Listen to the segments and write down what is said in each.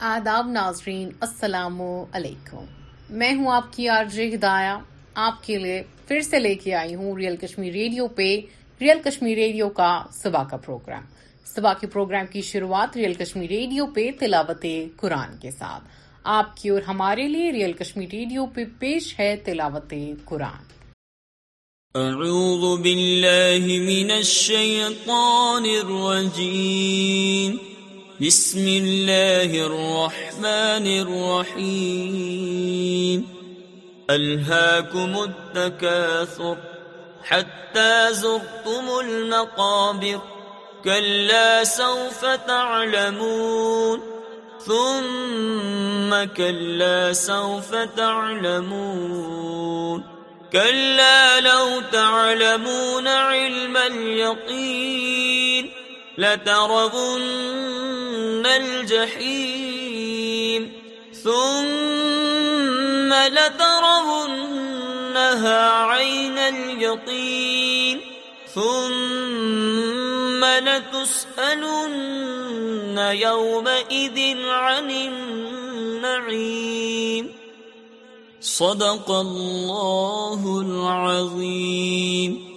آداب ناظرین السلام علیکم میں ہوں آپ کی آرج ہدایا آپ کے لیے لے کے آئی ہوں ریئل کشمیر ریڈیو پہ ریئل کشمیر ریڈیو کا صبح کا پروگرام صبح کے پروگرام کی شروعات ریئل کشمیر ریڈیو پہ تلاوت قرآن کے ساتھ آپ کی اور ہمارے لیے ریئل کشمیر ریڈیو پہ پیش ہے تلاوت قرآن اعوذ بسم اللہ الرحمن الرحیم الہاکم التکاثر حتی زرتم المقابر کلا سوف تعلمون ثم کلا سوف تعلمون کلا لو تعلمون علم اليقین اليقين ثم لتسألن يومئذ عن النعيم صدق الله العظيم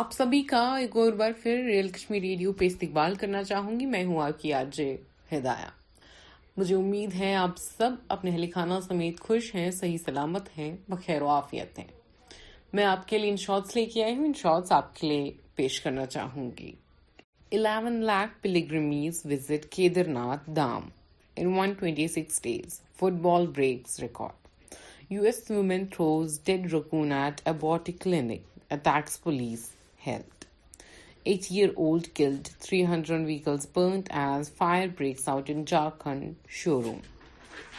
آپ سبھی کا ایک اور بار پھر ریئل کشمیر ریڈیو پہ استقبال کرنا چاہوں گی میں ہوں آپ کی آج ہدایا مجھے امید ہے آپ سب اپنے اہل خانہ سمیت خوش ہیں صحیح سلامت ہیں بخیر و عافیت ہیں میں آپ کے لیے ان شارٹس لے کے آئی ہوں ان شارٹس آپ کے لیے پیش کرنا چاہوں گی eleven lakh pilgrims visit Kedarnath Dham in one twenty six days football breaks record U S women dead رکون eight attacks police health. 8-year-old killed, 300 vehicles burnt as fire breaks out in Jharkhand showroom.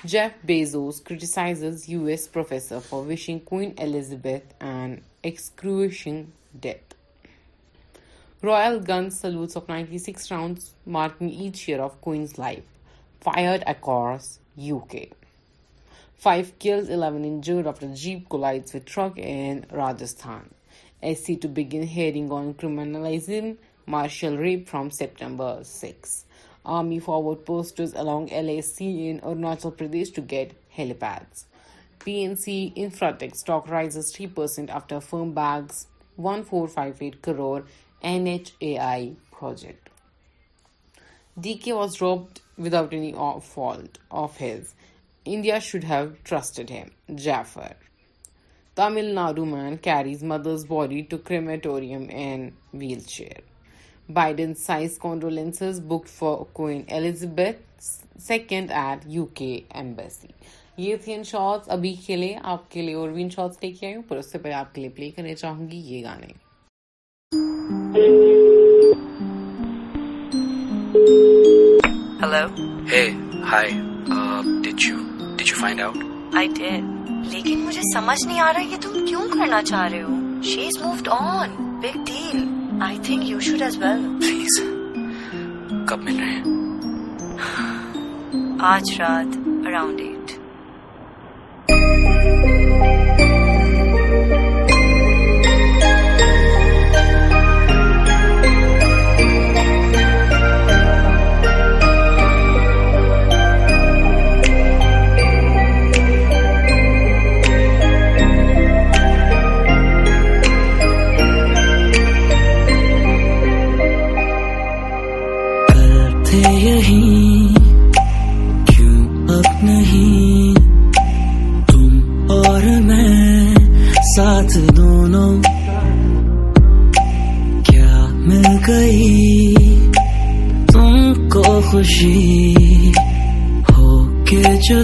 Jeff Bezos criticizes US professor for wishing Queen Elizabeth an excruciating death. Royal gun salutes of 96 rounds marking each year of Queen's life, fired across UK. 5 killed, 11 injured after Jeep collides with truck in Rajasthan. S C to begin hearing marital rape from September L S C Arunachal Pradesh to get helipad P N C Infratech three percent after firm bags one four five eight crore N H A I D K was roped without any fault of India should have trusted Tamil Nadu man carries mother's body bike for کو embassy یہ اس سے پہلے آپ کے لیے پلے کرنے چاہوں گی یہ گانے لیکن مجھے سمجھ نہیں آ رہا یہ تم کیوں کرنا چاہ رہے ہو she is moved on big deal I think you should as well please کب مل رہے ہیں آج رات اراؤنڈ ایٹ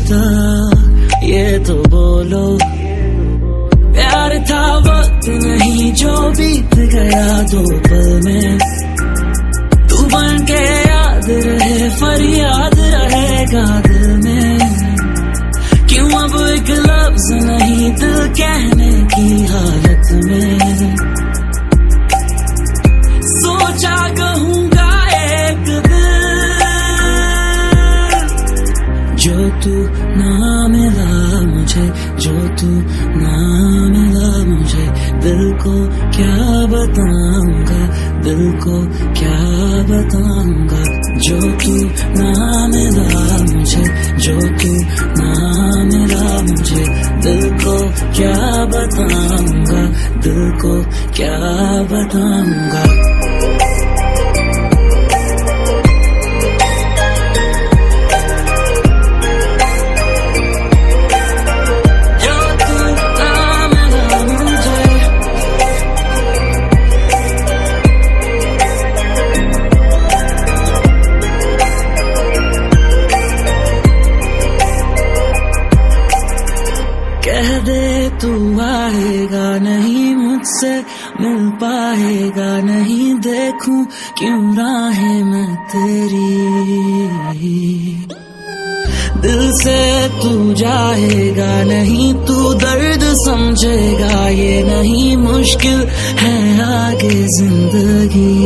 تھا یہ تو بولو پیار تھا وقت نہیں جو بیت گیا دو پل میں تو بن کے یاد رہے فریاد رہے گا دل میں کیوں اب ایک لفظ نہیں دل کہنے کی حالت میں کو کیا بتاؤں گا دل کو کیا بتاؤں گا جو کیوں نہ جو کی نان رام مجھے دل کو کیا بتاؤں گا دل کو کیا بتاؤں گا مشکل ہے آگے زندگی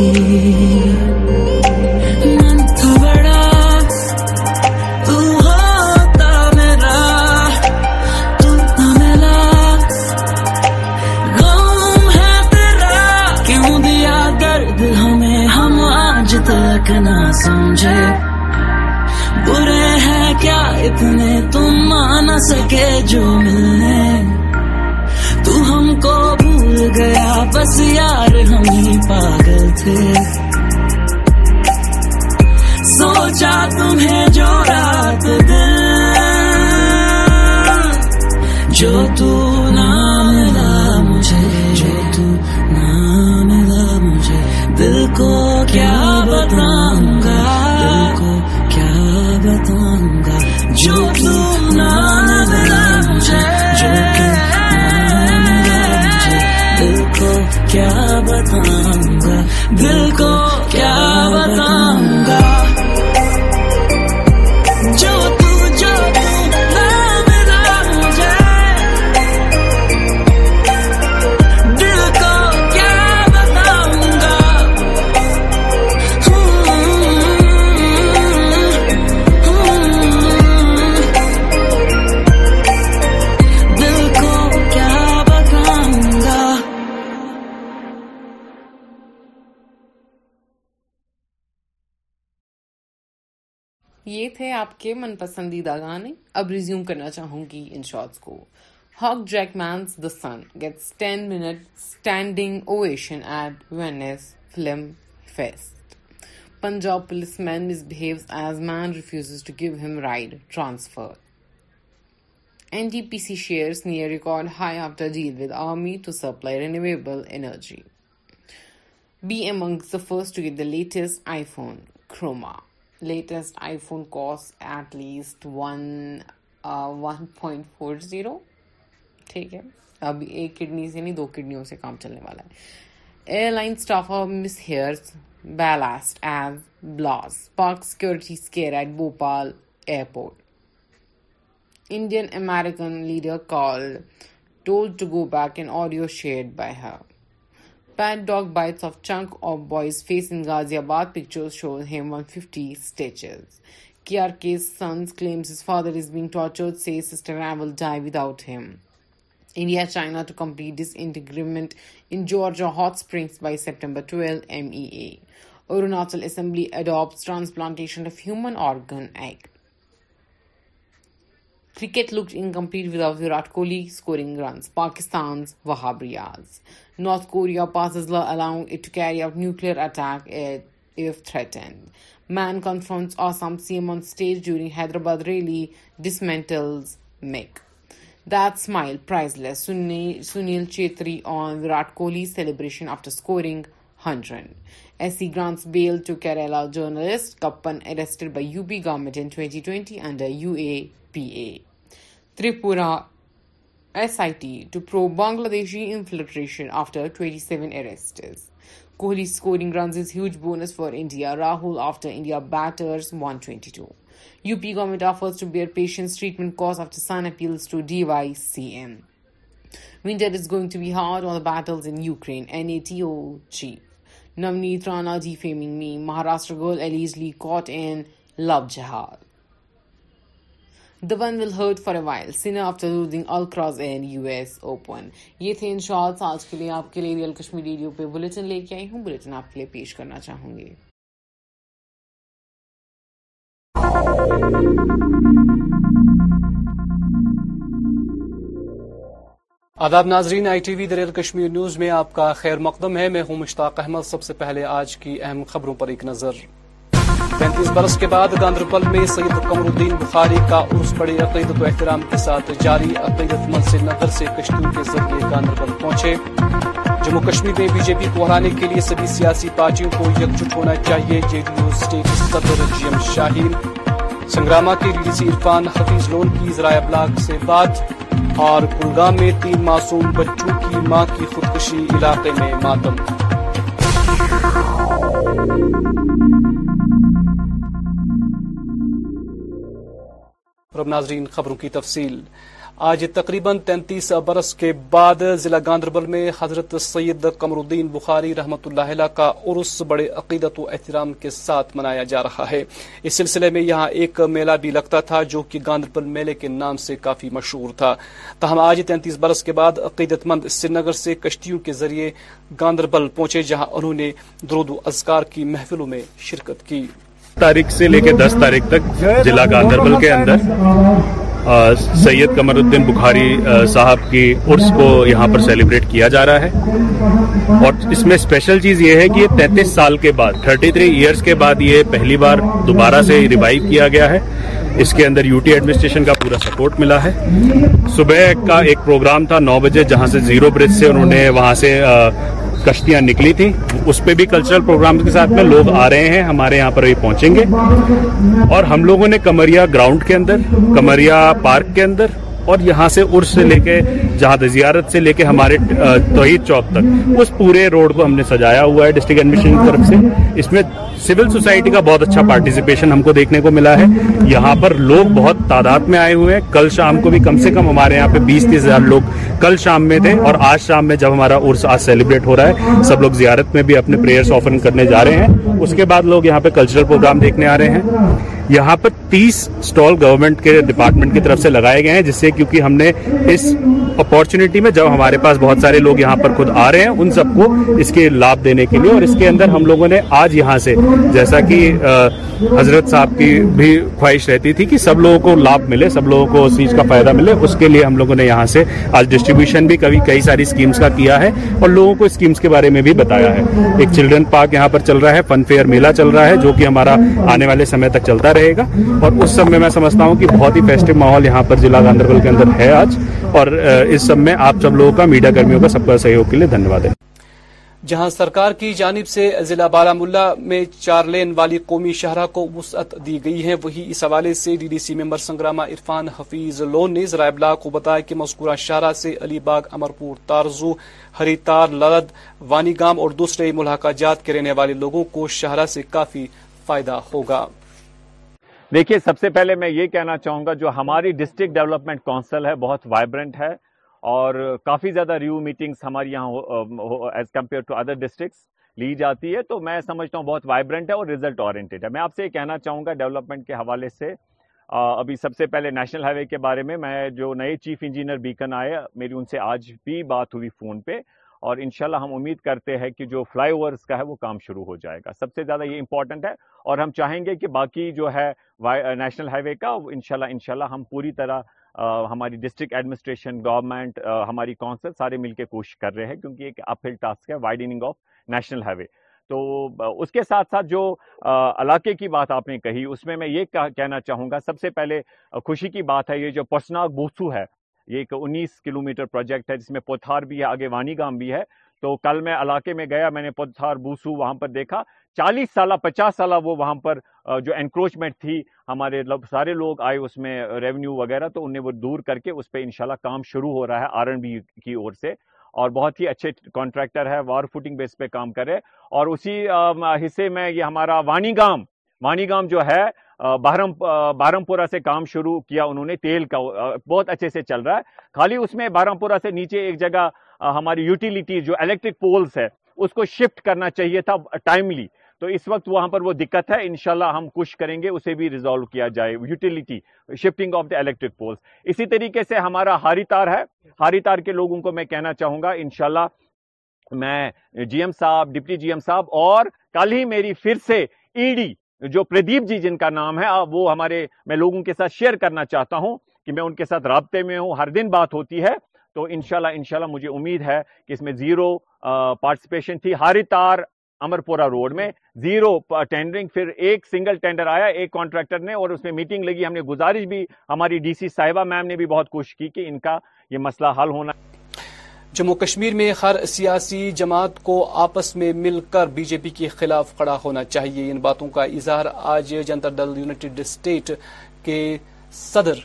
دل کو آپ کے من پسندیدہ گانے اب ریزیوم کرنا چاہوں گی ان شارٹس کو hawk jack men's the sun gets ten minute standing ovation at Venice film fest Punjab police man misbehaves as man refuses to give him ride transfer N D P C shares near record high after deal with army to supply renewable energy be among the first latest iPhone Croma latest iPhone latest iPhone کو ٹھیک ہے اب ایک kidney سے نہیں دو کڈنیوں سے کام چلنے والا ہے airline staff mishears ballast as blast sparks security scare at Bhopal airport Indian American leader call told to go back in share Bad dog bites of chunk of boy's face in Ghaziabad. Pictures show him 150 stitches. KRK's son claims his father is being tortured, says Sister Ram will die without him. India, China to complete disagreement in Georgia hot springs by September 12, MEA. Arunachal Assembly adopts Transplantation of Human Organ Act. Cricket look incomplete without Virat Kohli runs Pakistan Wahab Riaz North Korea passes و allow it to carry out nuclear attack threatened man conference Assam C M on stage during Hyderabad rally dismantle make this mile priceless Sunil Chhetri on Virat Kohli celebration after scoring hundred As he grants bail to Kerala journalist Kappan, arrested by UP government in 2020 under UAPA. Tripura SIT to probe Bangladeshi infiltration after 27 arrests. Kohli scoring runs is huge bonus for India. Rahul after India batters 122. UP government offers to bear patients' treatment costs after Sun appeals to DYCM. Winter is going to be hard on the battles in Ukraine, NATO chief. Navneet Rana ji Maharashtra girl alleges late این جہال یہ تھے آپ کے لیے real Kashmir radio پہن کے لیے پیش کرنا چاہوں گی آداب ناظرین آئی ٹی وی دریال کشمیر نیوز میں آپ کا خیر مقدم ہے میں ہوں مشتاق احمد سب سے پہلے آج کی اہم خبروں پر ایک نظر پینتیس برس کے بعد گاندربل میں سید قمر الدین بخاری کا عرس بڑے عقیدت و احترام کے ساتھ جاری عقیدت سے نگر سے کشتون کے ذریعے گاندربل پہنچے جموں کشمیر میں بی جے پی کو ہرانے کے لیے سبھی سیاسی پارٹیوں کو یکجٹ ہونا چاہیے جے ڈی اسٹیٹ صدر جی ایم شاہین سنگرامہ کے ریلیسی ڈی سی عرفان حفیظ لون کی ذرائع ابلاغ سے بات اور کلگام میں تین معصوم بچوں کی ماں کی خودکشی علاقے میں ماتم ناظرین خبروں کی تفصیل آج تقریباً تینتیس برس کے بعد ضلع گاندربل میں حضرت سید قمر الدین بخاری رحمت اللہ علیہ کا عرس بڑے عقیدت و احترام کے ساتھ منایا جا رہا ہے اس سلسلے میں یہاں ایک میلہ بھی لگتا تھا جو کہ گاندربل میلے کے نام سے کافی مشہور تھا تاہم آج تینتیس برس کے بعد عقیدت مند سری نگر سے کشتیوں کے ذریعے گاندربل پہنچے جہاں انہوں نے درود و اذکار کی محفلوں میں شرکت کی تاریخ تاریخ سے لے کے کے دس تک گاندربل اندر سید قمر الدین بخاری صاحب کی عرس کو یہاں پر سیلیبریٹ کیا جا رہا ہے اور اس میں اسپیشل چیز یہ ہے کہ تینتیس سال کے بعد تھرٹی تھری ایئرس کے بعد یہ پہلی بار دوبارہ سے ریوائیو کیا گیا ہے اس کے اندر یو ٹی ایڈمنسٹریشن کا پورا سپورٹ ملا ہے صبح کا ایک پروگرام تھا نو بجے جہاں سے زیرو برج سے انہوں نے وہاں سے کشتیاں نکلی تھیں اس پہ بھی کلچرل پروگرام کے ساتھ میں لوگ آ رہے ہیں ہمارے یہاں پر بھی پہنچیں گے اور ہم لوگوں نے کمریا گراؤنڈ کے اندر کمریا پارک کے اندر اور یہاں سے عرص سے لے کے جہاں زیارت سے لے کے ہمارے توحید چوک تک اس پورے روڈ کو ہم نے سجایا ہوا ہے ڈسٹرکٹ ایڈمنشن کی طرف سے اس میں سول سوسائٹی کا بہت اچھا پارٹیسپیشن ہم کو دیکھنے کو ملا ہے یہاں پر لوگ بہت تعداد میں آئے ہوئے ہیں کل شام کو بھی کم سے کم ہمارے یہاں پہ بیس تیس ہزار لوگ کل شام میں تھے اور آج شام میں جب ہمارا عرس آج سیلیبریٹ ہو رہا ہے سب لوگ زیارت میں بھی اپنے پریئرس آفر کرنے جا رہے ہیں اس کے بعد لوگ یہاں پہ کلچرل پروگرام دیکھنے آ رہے ہیں یہاں پر تیس سٹال گورنمنٹ کے ڈپارٹمنٹ کی طرف سے لگائے گئے ہیں جس سے کیونکہ ہم نے اس اپارچونیٹی میں جب ہمارے پاس بہت سارے لوگ یہاں پر خود آ رہے ہیں ان سب کو اس کے لابھ دینے کے لیے اور اس کے اندر ہم لوگوں نے آج یہاں سے جیسا کہ حضرت صاحب کی بھی خواہش رہتی تھی کہ سب لوگوں کو لابھ ملے سب لوگوں کو اس چیز کا فائدہ ملے اس کے لیے ہم لوگوں نے یہاں سے آج ڈسٹریبیوشن بھی کبھی کئی ساری اسکیمس کا کیا ہے اور لوگوں کو اسکیمس کے بارے میں بھی بتایا ہے ایک چلڈرن پارک یہاں پر چل رہا ہے فن فیئر میلہ چل رہا ہے جو کہ ہمارا آنے والے سمے تک چلتا ہے رہے گا اور اس سب میں میں سمجھتا ہوں کہ بہت ہی پیسٹو ماحول یہاں پر ہے اور اس سب میں آپ سب لوگوں کا میڈیا کرمیوں کا سب کا سہیوگ کے لیے جہاں سرکار کی جانب سے ضلع بارہ ملا میں چار لین والی قومی شہرہ کو وسعت دی گئی ہے وہی اس حوالے سے D D C member Sangrama Irfan Hafeez Lone نے ذرائع ابلاغ کو بتایا کہ مذکورہ شہرہ سے علی باغ امرپور تارزو تار لرد وانی گام اور دوسرے ملحقہ جات کے رہنے والے لوگوں کو شہرہ سے کافی فائدہ ہوگا دیکھیے سب سے پہلے میں یہ کہنا چاہوں گا جو ہماری ڈسٹرکٹ ڈیولپمنٹ کونسل ہے بہت وائبرنٹ ہے اور کافی زیادہ ریو میٹنگس ہماری یہاں as compare to other districts لی جاتی ہے تو میں سمجھتا ہوں بہت وائبرنٹ ہے اور ریزلٹ اورینٹیڈ ہے میں آپ سے یہ کہنا چاہوں گا ڈیولپمنٹ کے حوالے سے ابھی سب سے پہلے نیشنل ہائی وے کے بارے میں میں جو نئے چیف انجینئر بیکن آئے میری ان سے آج بھی بات ہوئی فون پہ اور انشاءاللہ ہم امید کرتے ہیں کہ جو فلائی اوورز کا ہے وہ کام شروع ہو جائے گا سب سے زیادہ یہ امپورٹنٹ ہے اور ہم چاہیں گے کہ باقی جو ہے نیشنل ہائی وے کا انشاءاللہ انشاءاللہ ہم پوری طرح ہماری ڈسٹرکٹ ایڈمنسٹریشن گورنمنٹ ہماری کونسل سارے مل کے کوشش کر رہے ہیں کیونکہ ایک اپل ٹاسک ہے widening of national highway تو اس کے ساتھ ساتھ جو علاقے کی بات آپ نے کہی اس میں میں یہ کہنا چاہوں گا سب سے پہلے خوشی کی بات ہے یہ جو پرسناک بوسو ہے یہ ایک انیس کلومیٹر پروجیکٹ ہے جس میں پوتھار بھی ہے آگے وانی گام بھی ہے تو کل میں علاقے میں گیا میں نے پوتھار بوسو وہاں پر دیکھا چالیس سالہ پچاس سالہ وہ وہاں پر جو انکروچمنٹ تھی ہمارے سارے لوگ آئے اس میں ریونیو وغیرہ تو انہیں وہ دور کر کے اس پہ انشاءاللہ کام شروع ہو رہا ہے آر این بی کی اور سے اور بہت ہی اچھے کانٹریکٹر ہے وار فوٹنگ بیس پہ کام کرے اور اسی حصے میں یہ ہمارا وانی گام وانی گام جو ہے بارہم بارہمپورہ سے کام شروع کیا انہوں نے تیل کا بہت اچھے سے چل رہا ہے خالی اس میں بارہمپورہ سے نیچے ایک جگہ ہماری یوٹیلیٹی جو الیکٹرک پولز ہے اس کو شفٹ کرنا چاہیے تھا ٹائملی تو اس وقت وہاں پر وہ دقت ہے انشاءاللہ ہم کچھ کریں گے اسے بھی ریزالو کیا جائے utility shifting of the electric poles اسی طریقے سے ہمارا ہاری تار ہے ہاری تار کے لوگوں کو میں کہنا چاہوں گا انشاءاللہ میں جی ایم صاحب ڈپٹی جی ایم صاحب اور کل ہی میری پھر سے ای e ڈی جو پردیپ جی جن کا نام ہے وہ ہمارے میں لوگوں کے ساتھ شیئر کرنا چاہتا ہوں کہ میں ان کے ساتھ رابطے میں ہوں ہر دن بات ہوتی ہے تو انشاءاللہ انشاءاللہ مجھے امید ہے کہ اس میں زیرو پارٹیسپیشن تھی ہاری تار امرپورہ روڈ میں زیرو ٹینڈرنگ پھر ایک سنگل ٹینڈر آیا ایک کانٹریکٹر نے اور اس میں میٹنگ لگی ہم نے گزارش بھی ہماری ڈی سی صاحبہ میم نے بھی بہت کوشش کی کہ ان کا یہ مسئلہ حل ہونا جموں کشمیر میں ہر سیاسی جماعت کو آپس میں مل کر بی جے پی کے خلاف کھڑا ہونا چاہیے ان باتوں کا اظہار آج جنتا دل یونٹیڈ اسٹیٹ کے صدر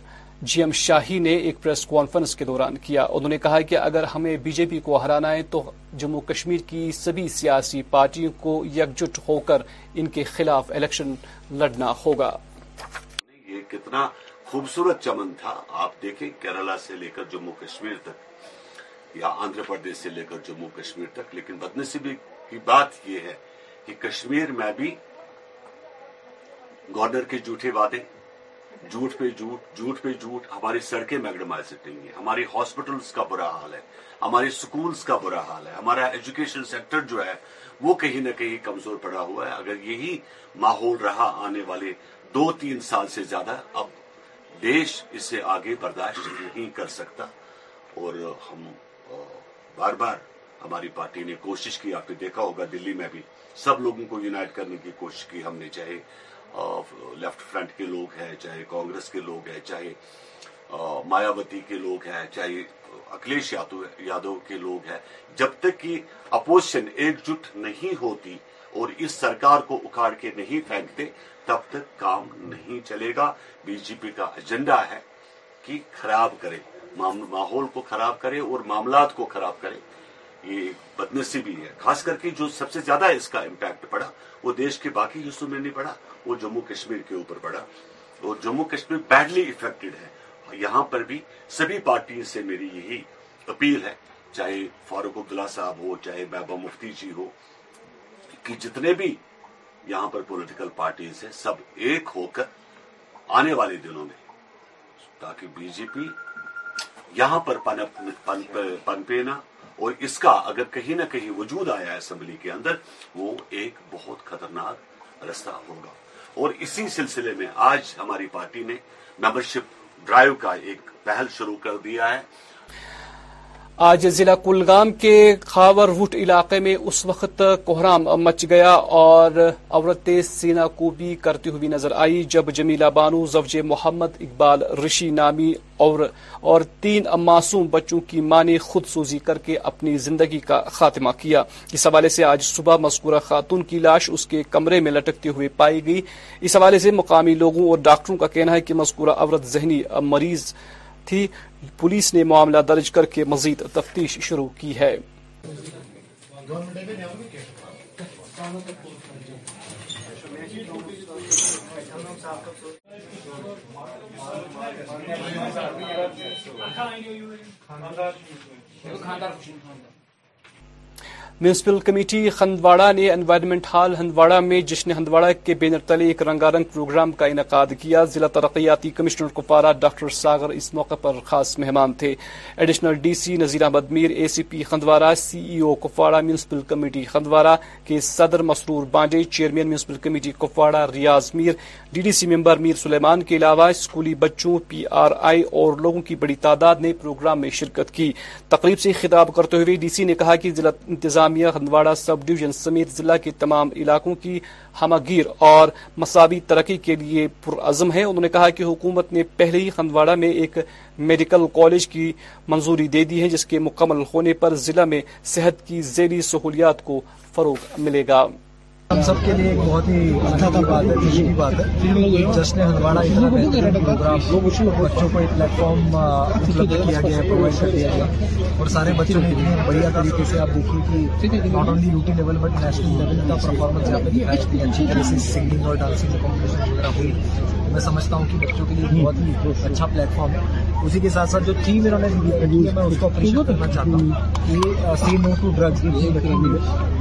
جی ایم شاہی نے ایک پریس کانفرنس کے دوران کیا انہوں نے کہا کہ اگر ہمیں بی جے پی کو ہرانا ہے تو جموں کشمیر کی سبھی سیاسی پارٹی کو یکجٹ ہو کر ان کے خلاف الیکشن لڑنا ہوگا یہ کتنا خوبصورت چمن تھا آپ دیکھیں کیرلا سے لے کر جموں کشمیر تک یا آندھر پردیش سے لے کر جموں کشمیر تک لیکن بدنصیبی کی بات یہ ہے کہ کشمیر میں بھی گورنر کے جھوٹے وعدے ہماری سڑکیں میگڈمائز اگڑما سکیں ہماری ہاسپٹلس کا برا حال ہے ہمارے سکولز کا برا حال ہے ہمارا ایجوکیشن سیکٹر جو ہے وہ کہیں نہ کہیں کمزور پڑا ہوا ہے اگر یہی ماحول رہا آنے والے دو تین سال سے زیادہ اب دیش اس سے آگے برداشت نہیں کر سکتا اور ہم بار بار ہماری پارٹی نے کوشش کی آپ نے دیکھا ہوگا دلی میں بھی سب لوگوں کو یونائٹ کرنے کی کوشش کی ہم نے چاہے لیفٹ فرنٹ کے لوگ ہیں چاہے کانگریس کے لوگ ہیں چاہے مایاوتی کے لوگ ہیں چاہے اکھلیش یادو کے لوگ ہیں جب تک کہ اپوزیشن ایک جٹ نہیں ہوتی اور اس سرکار کو اکھاڑ کے نہیں پھینکتے تب تک کام نہیں چلے گا بی جے پی کا ایجنڈا ہے کہ خراب کرے ماحول کو خراب کرے اور معاملات کو خراب کرے یہ بدنصیبی ہے خاص کر کے جو سب سے زیادہ اس کا امپیکٹ پڑا وہ دیش کے باقی حصوں میں نہیں پڑا وہ جموں کشمیر کے اوپر پڑا اور جموں کشمیر بیڈلی افیکٹڈ ہے اور یہاں پر بھی سبھی پارٹی سے میری یہی اپیل ہے چاہے فاروق عبداللہ صاحب ہو چاہے بابا مفتی جی ہو کہ جتنے بھی یہاں پر پولیٹیکل پارٹیز ہیں سب ایک ہو کر آنے والے دنوں میں تاکہ بی جے پی یہاں پر پنپ پنپینا اور اس کا اگر کہیں نہ کہیں وجود آیا اسمبلی کے اندر وہ ایک بہت خطرناک رستہ ہوگا اور اسی سلسلے میں آج ہماری پارٹی نے ممبرشپ ڈرائیو کا ایک پہل شروع کر دیا ہے آج ضلع کلگام کے خاور وٹ علاقے میں اس وقت کوہرام مچ گیا اور عورت سینا کو بھی کرتی ہوئی نظر آئی جب جمیلہ بانو زوج محمد اقبال رشی نامی اور تین معصوم بچوں کی ماں نے خود سوزی کر کے اپنی زندگی کا خاتمہ کیا اس حوالے سے آج صبح مذکورہ خاتون کی لاش اس کے کمرے میں لٹکتے ہوئے پائی گئی اس حوالے سے مقامی لوگوں اور ڈاکٹروں کا کہنا ہے کہ مذکورہ عورت ذہنی مریض تھی پولیس نے معاملہ درج کر کے مزید تفتیش شروع کی ہے میونسپل کمیٹی ہندوڑا نے انوائرمنٹ ہال ہندوڑا میں جشن ہندواڑہ کے بینر تلے ایک رنگا رنگ پروگرام کا انعقاد کیا ضلع ترقیاتی کمشنر کپوارہ ڈاکٹر ساگر اس موقع پر خاص مہمان تھے additional D C Nazir Ahmad Mir A C P Handwara C E O Kupwara municipal committee Handwara کے صدر Masroor Bande chairman municipal committee Kupwara Riyaz Mir D D C member Mir Suleman کے علاوہ اسکولی بچوں P R آئی اور لوگوں کی بڑی تعداد نے پروگرام میں شرکت کی تقریب سے خطاب کرتے ہوئے ڈی سی نے کہا کہ ضلع انتظامیہ ہندواڑہ سب ڈویژن سمیت ضلع کے تمام علاقوں کی گیر اور مساوی ترقی کے لیے پرعزم ہے انہوں نے کہا کہ حکومت نے پہلے ہی ہندواڑہ میں ایک میڈیکل کالج کی منظوری دے دی ہے جس کے مکمل ہونے پر ضلع میں صحت کی ذیلی سہولیات کو فروغ ملے گا ہم سب کے لیے ایک بہت ہی اچھا بات ہے خوشی کی بات ہے جس نے اتنا بہترین پروگرام بچوں کو ایک پلیٹ فارم اپلبدھ کیا گیا ہے کر دیا گیا اور سارے بچوں نے اتنے بڑھیا طریقے سے آپ دیکھیے کہ not only UT level but national level کا پرفارمنس جا پی ایچ سنگنگ اور ڈانسنگ کا ہوئی میں سمجھتا ہوں کہ بچوں کے لیے بہت ہی اچھا پلیٹ فارم ہے اسی کے ساتھ ساتھ جو تھیم انہوں نے میں اس کو اپریشیٹ کرنا چاہتا ہوں سی نو ٹو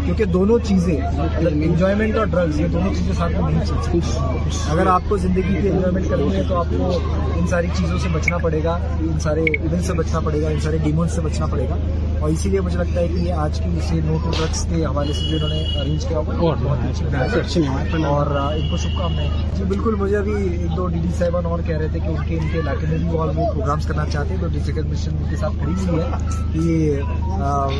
کیونکہ دونوں چیزیں انجوائمنٹ اور ڈرگز یہ دونوں چیزیں ساتھ میں نہیں اگر آپ کو زندگی کی انجوائمنٹ کرنی ہے تو آپ کو ان ساری چیزوں سے بچنا پڑے گا ان سارے ایونٹ سے بچنا پڑے گا ان سارے ڈیمونس سے بچنا پڑے گا اور اسی لیے مجھے لگتا ہے کہ یہ آج کی اسے نو ٹو ڈرگس کے حوالے سے جو انہوں نے ارینج کیا اور اچھا ان کو شبکام جی بالکل مجھے ابھی ایک دو ڈی ڈی جی صاحب اور کہہ رہے تھے کہ ان کے ان کے علاقے میں بھی اور وہ پروگرامس کرنا چاہتے ہیں تو ڈسٹرکٹ جی ایڈمنسٹریشن ان کے ساتھ کھڑی ہوئی ہے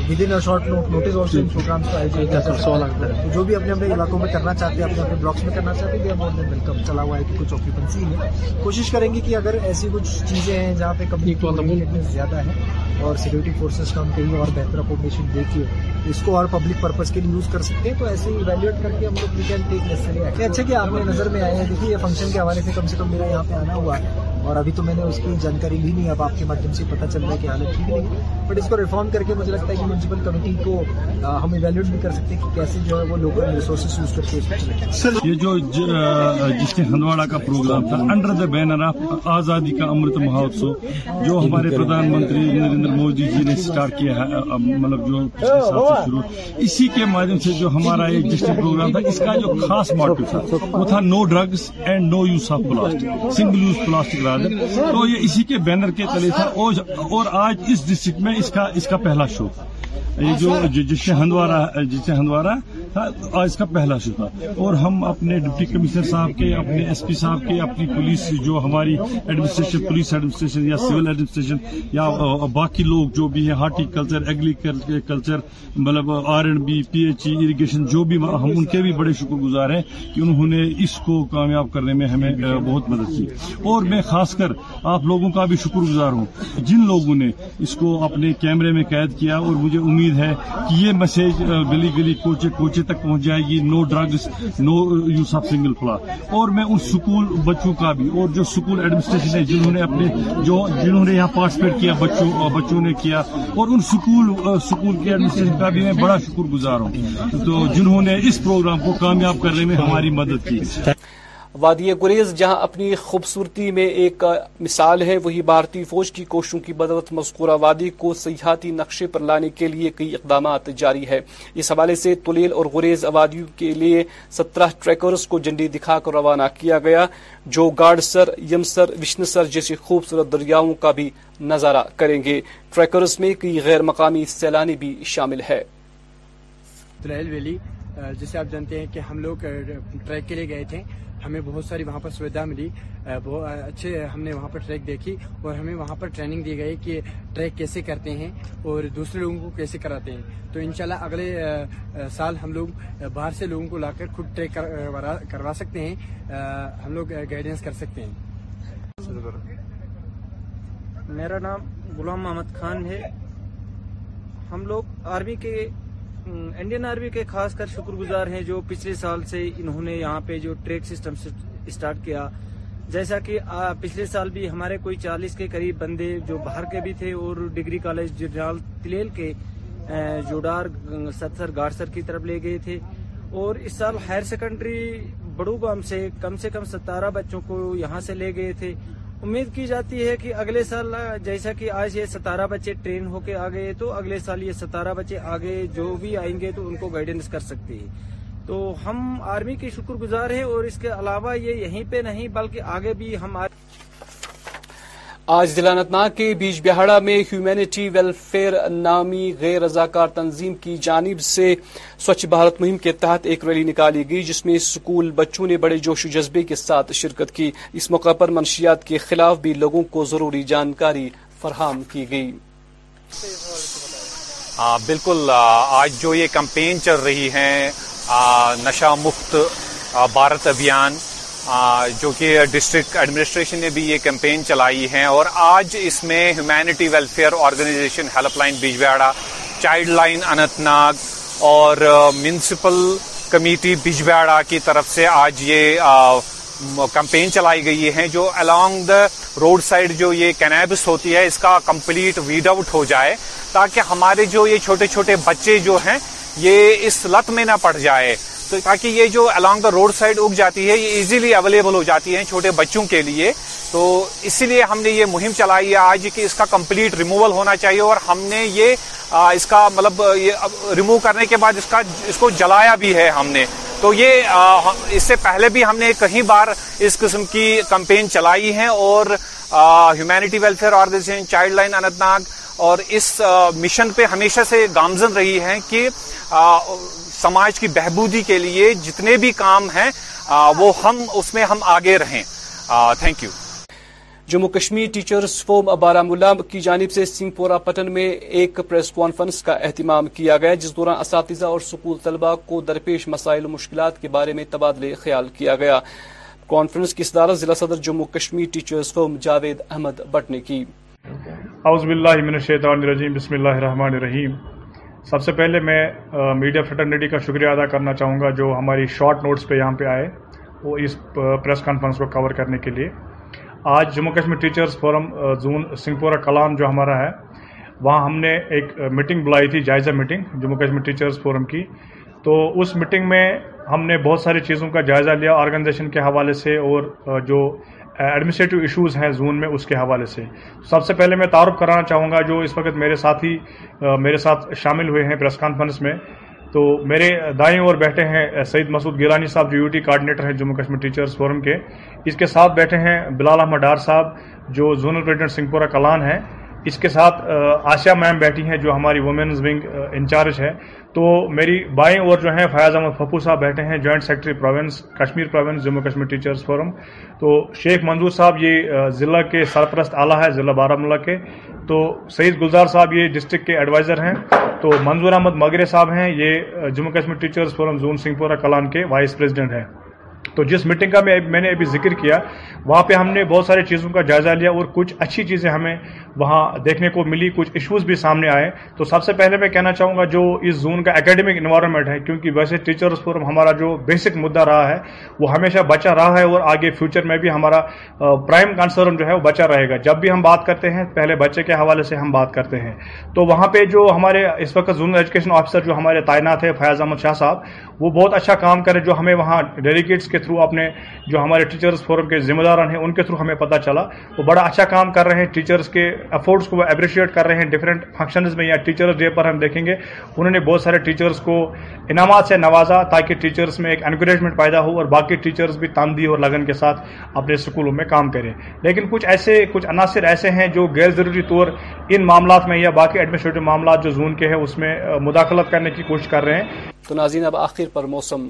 کہ ود ان شارٹ نوٹس اور جو بھی اپنے اپنے علاقوں میں کرنا چاہتے ہیں اپنے اپنے بلاکس میں کرنا چاہتے ہیں وہ ویلکم چلا ہوا ہے کہ کچھ آکوپنسی ہے کوشش کریں گے کہ اگر ایسی کچھ چیزیں ہیں جہاں پہ کمپنی زیادہ ہے اور سیکورٹی فورسز کا کے لیے اور بہتر دے دیکھیے اس کو اور پبلک پرپز کے لیے یوز کر سکتے ہیں تو ایسے ہیٹ کر کے ہم کو پیڈ ٹیکس اچھا کہ جی، آپ نے نظر میں آئے ہیں دیکھیے یہ فنکشن کے حوالے سے کم سے کم میرا یہاں پہ آنا ہوا ہے اور ابھی تو میں نے اس کی جانکاری لی نہیں اب آپ کے مادھیم سے پتہ چل رہا ہے کہ حالت ٹھیک نہیں بٹ اس کو ریفارم کر کے مجھے لگتا ہے کہ میونسپل کمیٹی کو ہم ایویلویٹ بھی کر سکتے ہیں کہ کیسے جو ہے وہ لوکل ریسورسز یوز کر کے یہ جو جس نے ہندواڑہ کا پروگرام تھا انڈر دا بینر آف آزادی کا امرت مہوتسو جو ہمارے پردھان منتری نریندر مودی جی نے اسٹارٹ کیا ہے مطلب جو شروع اسی کے مادھیم سے جو ہمارا ڈسٹرکٹ پروگرام تھا اس کا جو خاص موٹو تھا وہ تھا no drugs and no use of plastic single use plastic تو یہ اسی کے بینر کے تلے تھا اور آج اس ڈسٹرکٹ میں اس کا پہلا تھا یہ جو جیسے ہندوارا سے ہندوارا آج کا پہلا شکر اور ہم اپنے ڈپٹی کمشنر صاحب کے اپنے ایس پی صاحب کے اپنی پولیس جو ہماری ایڈمنسٹریشن پولیس ایڈمنسٹریشن یا سول ایڈمنسٹریشن یا باقی لوگ جو بھی ہیں ہارٹیکلچر ایگری کلچر مطلب R and B P H E irrigation جو بھی ہم ان کے بھی بڑے شکر گزار ہیں کہ انہوں نے اس کو کامیاب کرنے میں ہمیں بہت مدد کی اور میں خاص کر آپ لوگوں کا بھی شکر گزار ہوں جن لوگوں نے اس کو اپنے کیمرے میں قید کیا اور مجھے امید ہے کہ یہ میسج گلی گلی کوچے کوچے بچے تک پہنچ جائے گی نو ڈرگس نو یوس آف سنگل پلا اور میں ان سکول بچوں کا بھی اور جو سکول ایڈمنسٹریشن ہے جنہوں نے اپنے جو جنہوں نے یہاں پارٹیسپیٹ کیا بچوں بچوں نے کیا اور ان سکول سکول کے ایڈمنسٹریشن کا بھی میں بڑا شکر گزار ہوں تو جنہوں نے اس پروگرام کو کامیاب کرنے میں ہماری مدد کی وادی گریز جہاں اپنی خوبصورتی میں ایک مثال ہے وہی بھارتی فوج کی کوششوں کی بدولت مذکورہ وادی کو سیاحتی نقشے پر لانے کے لیے کئی اقدامات جاری ہے اس حوالے سے تلیل اور گریز وادیوں کے لیے سترہ ٹریکرز کو جنڈی دکھا کر روانہ کیا گیا جو گارڈ سر یمسر وشنسر جیسی خوبصورت دریاؤں کا بھی نظارہ کریں گے ٹریکرز میں کئی غیر مقامی سیلانی بھی شامل ہے جسے آپ جانتے ہیں کہ ہم لوگ ٹریک کے لیے گئے تھے ہمیں بہت ساری وہاں پر سویدھا ملی اچھے ہم نے وہاں پر ٹریک دیکھی اور ہمیں وہاں پر ٹریننگ دی گئی کہ ٹریک کیسے کرتے ہیں اور دوسرے لوگوں کو کیسے کراتے ہیں تو انشاءاللہ اگلے سال ہم لوگ باہر سے لوگوں کو لا کر خود ٹریک کروا سکتے ہیں ہم لوگ گائیڈنس کر سکتے ہیں میرا نام غلام محمد خان ہے ہم لوگ آرمی کے انڈین آرمی کے خاص کر شکر گزار ہیں جو پچھلے سال سے انہوں نے یہاں پہ جو ٹریک سسٹم اسٹارٹ کیا جیسا کہ پچھلے سال بھی ہمارے کوئی چالیس کے قریب بندے جو باہر کے بھی تھے اور ڈگری کالج تلیل کے جوڈار ستھر گارسر کی طرف لے گئے تھے اور اس سال ہائر سیکنڈری بڑو گام سے کم سے کم ستارہ بچوں کو یہاں سے لے گئے تھے امید کی جاتی ہے کہ اگلے سال جیسا کہ آج یہ ستارہ بچے ٹرین ہو کے آ گئے تو اگلے سال یہ ستارہ بچے آگے جو بھی آئیں گے تو ان کو گائیڈنس کر سکتے تو ہم آرمی کے شکر گزار ہیں اور اس کے علاوہ یہ یہیں پہ نہیں بلکہ آگے بھی ہم آرمی آج ضلع ناگ کے بیچ بہاڑا میں ہیومینٹی ویلفیئر نامی غیر رضاکار تنظیم کی جانب سے سوچھ بھارت مہم کے تحت ایک ریلی نکالی گئی جس میں اسکول بچوں نے بڑے جوش و جذبے کے ساتھ شرکت کی اس موقع پر منشیات کے خلاف بھی لوگوں کو ضروری جانکاری فراہم کی گئی بالکل آج جو یہ کمپین چل رہی ہے نشامکت بھارت ابھیان جو کہ ڈسٹرکٹ ایڈمنسٹریشن نے بھی یہ کیمپین چلائی ہے اور آج اس میں humanity welfare organisation helpline Bijbehara childline Anantnag اور میونسپل کمیٹی بجواڑا کی طرف سے آج یہ کمپین چلائی گئی ہے جو الانگ دا روڈ سائڈ جو یہ کینیبس ہوتی ہے اس کا کمپلیٹ ویڈ آؤٹ ہو جائے تاکہ ہمارے جو یہ چھوٹے چھوٹے بچے جو ہیں یہ اس لت میں نہ پڑ جائے تو تاکہ یہ جو الانگ دا روڈ سائڈ اگ جاتی ہے یہ ایزیلی اویلیبل ہو جاتی ہے چھوٹے بچوں کے لیے تو اسی لیے ہم نے یہ مہم چلائی ہے آج کہ اس کا کمپلیٹ ریموول ہونا چاہیے اور ہم نے یہ اس کا مطلب ریموو کرنے کے بعد اس کا اس کو جلایا بھی ہے ہم نے تو یہ اس سے پہلے بھی ہم نے کئی بار اس قسم کی کمپین چلائی ہے اور humanity welfare organisation childline Anantnag اور اس مشن پہ ہمیشہ سے گامزن رہی ہے کہ سماج کی بہبودی کے لیے جتنے بھی کام ہیں وہ ہم اس میں ہم آگے رہیں thank you Jammu Kashmir teachers forum Baramulla کی جانب سے سنگھ پورا پٹن میں ایک پریس کانفرنس کا اہتمام کیا گیا جس دوران اساتذہ اور سکول طلبہ کو درپیش مسائل و مشکلات کے بارے میں تبادلے خیال کیا گیا کانفرنس کی صدارت ضلع صدر جموں کشمیر ٹیچرز فورم جاوید احمد بٹ نے بسم اللہ الرحمن الرحیم سب سے پہلے میں میڈیا فریٹرنیٹی کا شکریہ ادا کرنا چاہوں گا جو ہماری شارٹ نوٹس پہ یہاں پہ آئے وہ اس پریس کانفرنس کو کور کرنے کے لیے آج Jammu Kashmir teachers forum zone Singhpora Kalan جو ہمارا ہے وہاں ہم نے ایک میٹنگ بلائی تھی جائزہ meeting Jammu Kashmir teachers forum کی تو اس میٹنگ میں ہم نے بہت ساری چیزوں کا جائزہ لیا آرگنائزیشن کے حوالے سے اور جو ایڈمنسٹریٹو ایشوز ہیں زون میں اس کے حوالے سے سب سے پہلے میں تعارف کرانا چاہوں گا جو اس وقت میرے ساتھ ہی میرے ساتھ شامل ہوئے ہیں پریس کانفرنس میں تو میرے دائیں اور بیٹھے ہیں سعید مسعود گیلانی صاحب جو یو ٹی کارڈنیٹر ہیں جموں کشمیر ٹیچرز فورم کے اس کے ساتھ بیٹھے ہیں بلال احمد ڈار صاحب جو زونل پریزیڈنٹ سنگھ کلان ہیں اس کے ساتھ آسیا میم بیٹھی ہیں جو ہماری ونگ انچارج ہے تو میری بائیں اور جو ہیں فیاض احمد پھپو صاحب بیٹھے ہیں joint secretary Kashmir province Jammu Kashmir teachers forum تو شیخ منظور صاحب یہ ضلع کے سرپرست آلہ ہے ضلع بارہ ملا کے تو سعید گلزار صاحب یہ ڈسٹرک کے ایڈوائزر ہیں تو منظور احمد مغرے صاحب ہیں یہ Jammu Kashmir teachers forum zone Singhpora Kalan کے وائس پریزیڈنٹ ہیں تو جس میٹنگ کا میں نے ابھی ذکر کیا وہاں پہ ہم نے بہت سارے چیزوں کا جائزہ لیا اور کچھ اچھی چیزیں ہمیں وہاں دیکھنے کو ملی کچھ ایشوز بھی سامنے آئے تو سب سے پہلے میں کہنا چاہوں گا جو اس زون کا اکیڈمک انوائرمنٹ ہے کیونکہ ویسے ٹیچرز فورم ہمارا جو بیسک مدعا رہا ہے وہ ہمیشہ بچا رہا ہے اور آگے فیوچر میں بھی ہمارا پرائم کنسرن جو ہے وہ بچا رہے گا جب بھی ہم بات کرتے ہیں پہلے بچے کے حوالے سے ہم بات کرتے ہیں تو وہاں پہ جو ہمارے اس وقت زون ایجوکیشن آفیسر جو ہمارے تعینات ہے فیاض احمد شاہ صاحب وہ بہت اچھا کام کرے جو ہمیں وہاں ڈیلیگیٹس کے تھرو اپنے جو ہمارے ٹیچرز فورم کے ذمہ داران ہیں ان کے تھرو ہمیں پتا چلا وہ بڑا اچھا کام کر رہے ہیں ٹیچرز کے ایفٹس کو اپریشیٹ کر رہے ہیں ڈفرینٹ فنکشنز میں یا ٹیچرز ڈے پر ہم دیکھیں گے انہوں نے بہت سارے ٹیچرز کو انعامات سے نوازا تاکہ ٹیچرز میں ایک انکریجمنٹ پیدا ہو اور باقی ٹیچرز بھی تاندی اور لگن کے ساتھ اپنے اسکولوں میں کام کریں لیکن کچھ ایسے کچھ عناصر ایسے ہیں جو غیر ضروری طور ان معاملات میں یا باقی ایڈمنسٹریٹو معاملات جو زون کے ہیں اس میں مداخلت کرنے کی کوشش کر رہے ہیں تو ناظرین اب آخر پر موسم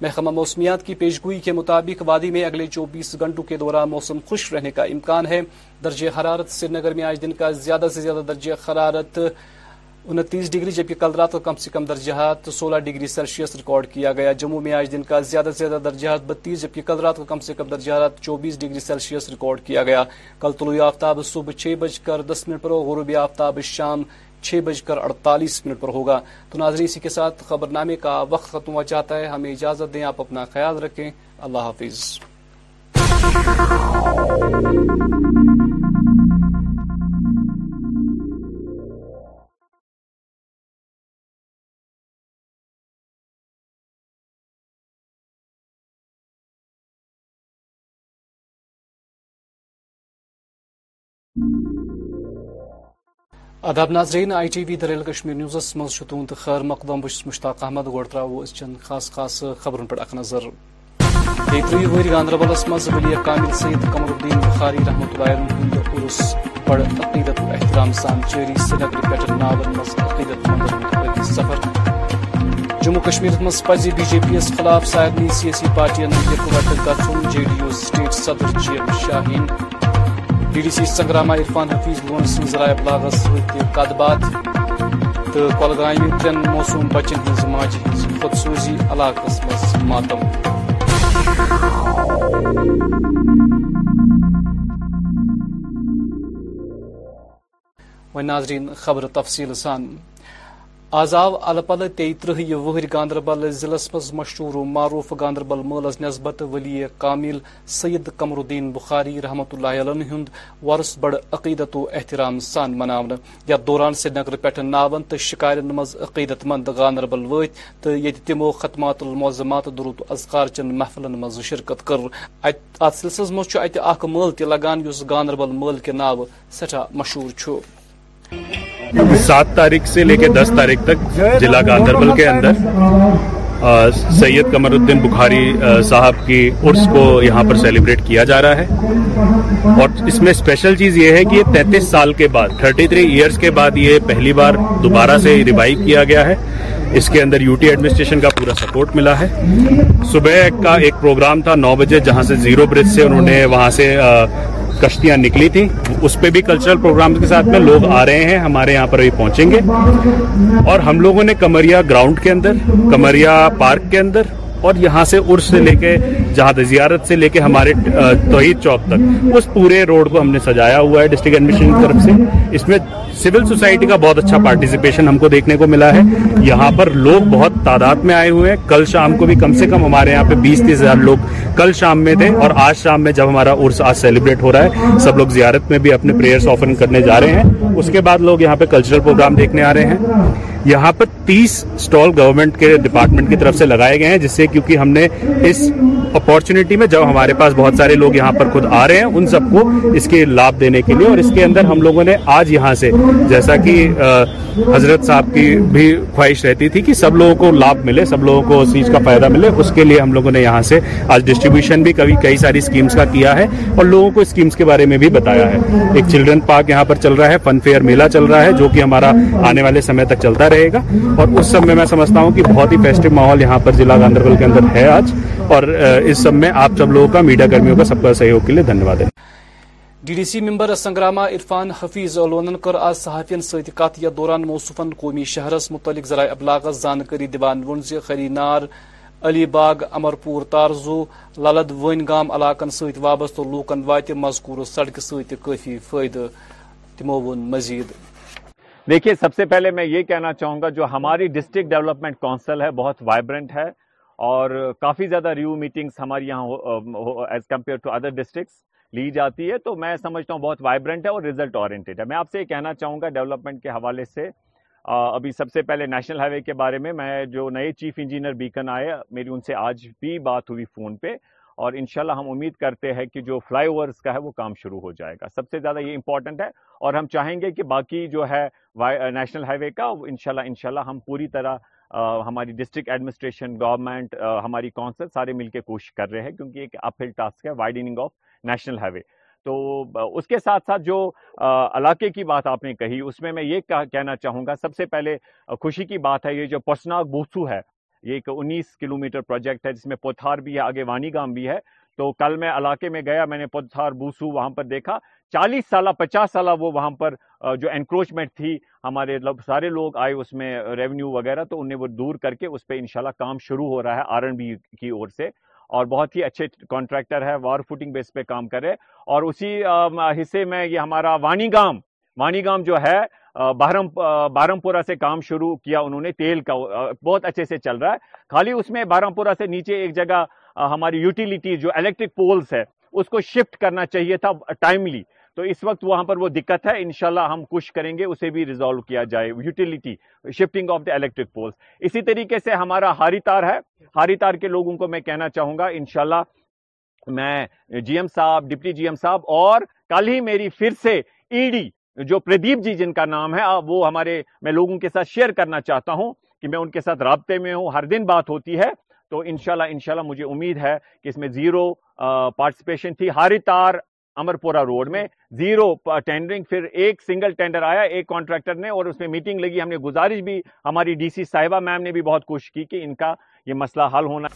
محکمہ موسمیات کی پیشگوئی کے مطابق وادی میں اگلے چوبیس گھنٹوں کے دوران موسم خشک رہنے کا امکان ہے درجہ حرارت سری نگر میں آج دن کا زیادہ سے زیادہ درجہ حرارت انتیس ڈگری جبکہ کل رات کا کم سے کم درجہ سولہ ڈگری سیلسیس ریکارڈ کیا گیا جموں میں آج دن کا زیادہ سے زیادہ درجہ بتیس جبکہ کل رات کا کم سے کم درجہ چوبیس ڈگری سیلسیس ریکارڈ کیا گیا کل طلوع آفتاب صبح چھ بج کر دس منٹ پر غروبی آفتاب شام چھ بج کر اڑتالیس منٹ پر ہوگا تو ناظری اسی کے ساتھ خبر نامے کا وقت ختم ہو چاہتا ہے ہمیں اجازت دیں آپ اپنا خیال رکھیں اللہ حافظ اداب ناظرین آئی ٹی وی دریل کشمیر نیوزس مز نیوز خیر مقدم بس مشتاق احمد ترو چن خاص خاص خبرن پہ اخ نظر تری گاندربلس مز ولی کامل سید قمر الدین بخاری رحمت اللہ خاریر احمد بڑی احترام سان جی سری نگر پاگن سفر جموں کشمیر مز بی جے پی یس خلاف سارے سیاسی پارٹین یکوٹ گھن جے ڈی یو سٹیٹ صدر جی Shaheen D D C Sangrama Irfan Hafeez Lone sons ذرائع ابلاغس سی کت بات تو کلگام چین موسوم بچن ہز ماجہ ہز خودسوزی علاقس مز ماتم و ناظرین خبر تفصیل سان آز آو ال پلہ تھی ترہی وہر گاندربل ضلع من مشہور و معروف گاندربل ملس نسبت ولی کامیل سید قمر الدین بخاری رحمۃ اللہ عن ورس بڑھ عقیدت و احترام سان منہ یت دوران سری نگر پہ ناون تو شکار منع عقیدت مند گاندربل و تمو خدمات الموزمات درت و اذکار چن محفل من شرکت کر سلسلے منہ اخہ مل تہ لگان اس گاندربل ملکہ نا سا مشہور سات تاریخ سے لے کے دس تاریخ تک ضلع گاندربل کے اندر سید قمر الدین بخاری صاحب کی عرس کو یہاں پر سیلیبریٹ کیا جا رہا ہے اور اس میں اسپیشل چیز یہ ہے کہ تینتیس سال کے بعد تھرٹی تھری ایئرس کے بعد یہ پہلی بار دوبارہ سے ریوائیو کیا گیا ہے اس کے اندر یو ٹی ایڈمنسٹریشن کا پورا سپورٹ ملا ہے صبح کا ایک پروگرام تھا نو بجے جہاں سے زیرو برج سے انہوں نے وہاں سے کشتیاں نکلی تھیں اس پہ بھی کلچرل پروگرام کے ساتھ میں لوگ آ رہے ہیں ہمارے یہاں پر بھی پہنچیں گے اور ہم لوگوں نے کمریا گراؤنڈ کے اندر کمریا پارک کے اندر اور یہاں سے سے لے کے جہاد زیارت سے لے کے ہمارے توحید چوک تک اس پورے روڈ کو ہم نے سجایا ہوا ہے کی طرف سے اس میں سیول سوسائٹی کا بہت اچھا پارٹیسپیشن ہم کو دیکھنے کو ملا ہے یہاں پر لوگ بہت تعداد میں آئے ہوئے ہیں کل شام کو بھی کم سے کم ہمارے یہاں پہ بیس تیس ہزار لوگ کل شام میں تھے اور آج شام میں جب ہمارا عرص آج سیلیبریٹ ہو رہا ہے سب لوگ زیارت میں بھی اپنے پریئرس آفرنگ کرنے جا رہے ہیں اس کے بعد لوگ یہاں پہ کلچرل پروگرام دیکھنے آ رہے ہیں یہاں پر تیس اسٹال گورنمنٹ کے ڈپارٹمنٹ کی طرف سے لگائے گئے ہیں جس سے کیونکہ ہم نے اس اپارچونیٹی میں جب ہمارے پاس بہت سارے لوگ یہاں پر خود آ رہے ہیں ان سب کو اس کے لابھ دینے کے لیے اور اس کے اندر ہم لوگوں نے آج یہاں سے جیسا کہ حضرت صاحب کی بھی خواہش رہتی تھی کہ سب لوگوں کو لابھ ملے سب لوگوں کو اس چیز کا فائدہ ملے اس کے لیے ہم لوگوں نے یہاں سے آج ڈسٹریبیوشن بھی کبھی کئی ساری اسکیمس کا کیا ہے اور لوگوں کو اسکیمس کے بارے میں بھی بتایا ہے ایک چلڈرن پارک یہاں پر چل رہا ہے فن فیئر میلہ چل رہا ہے جو کہ ہمارا آنے والے سمے تک چلتا رہے گا اور اس سب میں میں سمجھتا ہوں کہ بہت ہی فیسٹیو ماحول یہاں پر ضلع گاندربل کے اندر ہے آج اور اس سب میں آپ سب لوگوں کا میڈیا کرمیوں کا سب کا سہیوگ کے لیے D D C member Sangrama Irfan Hafeez لونن کر آج صحافی کت یا دوران موصوفن قومی شہرس متعلق ذرائع ابلاغس زانکاری دان زی خری نار علی باغ امر پور تارزو للد ون گام علاقن ست وابستہ لوکن وات مذکور ست کافی فائدہ تمو ون مزید دیکھیے سب سے پہلے میں یہ کہنا چاہوں گا جو ہماری ڈسٹرکٹ ڈیولپمنٹ کونسل ہے بہت وائبرنٹ ہے اور کافی زیادہ ریو میٹنگس ہمارے یہاں as compare to other districts لی جاتی ہے تو میں سمجھتا ہوں بہت وائبرنٹ ہے اور رزلٹ اورینٹیڈ ہے میں آپ سے یہ کہنا چاہوں گا ڈیولپمنٹ کے حوالے سے ابھی سب سے پہلے نیشنل ہائی وے کے بارے میں میں جو نئے چیف انجینئر بیکن آئے میری ان سے آج بھی بات ہوئی فون پہ اور انشاءاللہ ہم امید کرتے ہیں کہ جو فلائی اوورز کا ہے وہ کام شروع ہو جائے گا سب سے زیادہ یہ امپورٹنٹ ہے اور ہم چاہیں گے کہ باقی جو ہے نیشنل ہائی وے کا انشاءاللہ انشاءاللہ ہم پوری طرح ہماری ڈسٹرکٹ ایڈمنسٹریشن گورنمنٹ ہماری کونسل سارے مل کے کوشش کر رہے ہیں کیونکہ ایک اپ ہل ٹاسک ہے widening of national highway تو اس کے ساتھ ساتھ جو علاقے کی بات آپ نے کہی اس میں میں یہ کہنا چاہوں گا سب سے پہلے خوشی کی بات ہے یہ جو پسنا بوسو ہے یہ ایک انیس کلومیٹر پروجیکٹ ہے جس میں پوتھار بھی ہے آگے وانی گام بھی ہے تو کل میں علاقے میں گیا میں نے پودھار بوسو وہاں پر دیکھا چالیس سالہ پچاس سالہ وہ وہاں پر جو انکروچمنٹ تھی ہمارے سارے لوگ آئے اس میں ریونیو وغیرہ تو انہیں وہ دور کر کے اس پہ انشاءاللہ کام شروع ہو رہا ہے آر این بی کی اور سے اور بہت ہی اچھے کانٹریکٹر ہے وار فوٹنگ بیس پہ کام کرے اور اسی حصے میں یہ ہمارا وانی گام وانی گام جو ہے بہرم پورہ سے کام شروع کیا انہوں نے تیل کا بہت اچھے سے چل رہا ہے خالی اس میں پورہ سے نیچے ایک جگہ ہماری یوٹیلیٹی جو الیکٹرک پولز ہے اس کو شفٹ کرنا چاہیے تھا ٹائملی تو اس وقت وہاں پر وہ دقت ہے انشاءاللہ ہم کوشش کریں گے اسے بھی ریزالو کیا جائے utility shifting of the electric poles اسی طریقے سے ہمارا ہاری تار ہے ہاری تار کے لوگوں کو میں کہنا چاہوں گا انشاءاللہ میں جی ایم صاحب ڈپٹی جی ایم صاحب اور کل ہی میری پھر سے ای e ڈی جو پردیپ جی جن کا نام ہے وہ ہمارے میں لوگوں کے ساتھ شیئر کرنا چاہتا ہوں کہ میں ان کے ساتھ رابطے میں ہوں ہر دن بات ہوتی ہے تو انشاءاللہ انشاءاللہ مجھے امید ہے کہ اس میں زیرو پارٹیسپیشن تھی ہاری تار پورا روڈ میں زیرو ٹینڈرنگ پھر ایک سنگل ٹینڈر آیا ایک کانٹریکٹر نے اور اس میں میٹنگ لگی ہم نے گزارش بھی ہماری ڈی سی صاحبہ میم نے بھی بہت کوشش کی کہ ان کا یہ مسئلہ حل ہونا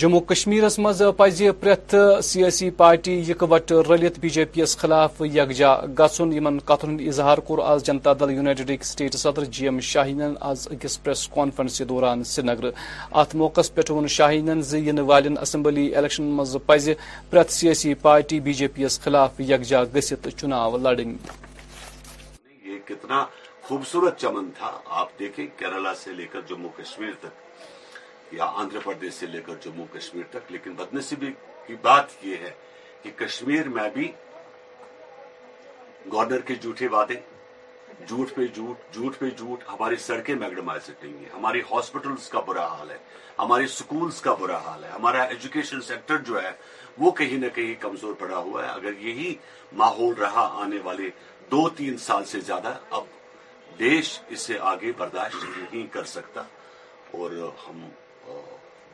جموں کشمیر مز پریت سیاسی پارٹی كکوٹ رلت بی جے پی یس خلاف كھجا گھن ہند اظہار کور آز جنتا دل یونائٹڈ سٹیٹ صدر جی ایم شاہین آز اکس پریس کانفرنس دوران سری نگر ات موقع پو شاہین اسمبلی الیکشن مز پز پریت سیاسی پارٹی بی جے پی یس خلاف چناو لڑن یہ کتنا خوبصورت چمن تھا آپ دیکھیں سے لے کر کشمیر تک یا آندھر پردیش سے لے کر کشمیر تک لیکن بدنصیبی کی بات یہ ہے کہ کشمیر میں بھی گورنر کے جھوٹے وعدے ہماری سڑکیں میں اگڑما ہیں ہماری ہاسپٹلس کا برا حال ہے ہمارے سکولز کا برا حال ہے ہمارا ایجوکیشن سیکٹر جو ہے وہ کہیں نہ کہیں کمزور پڑا ہوا ہے اگر یہی ماحول رہا آنے والے دو تین سال سے زیادہ اب دیش اس سے آگے برداشت نہیں کر سکتا اور ہم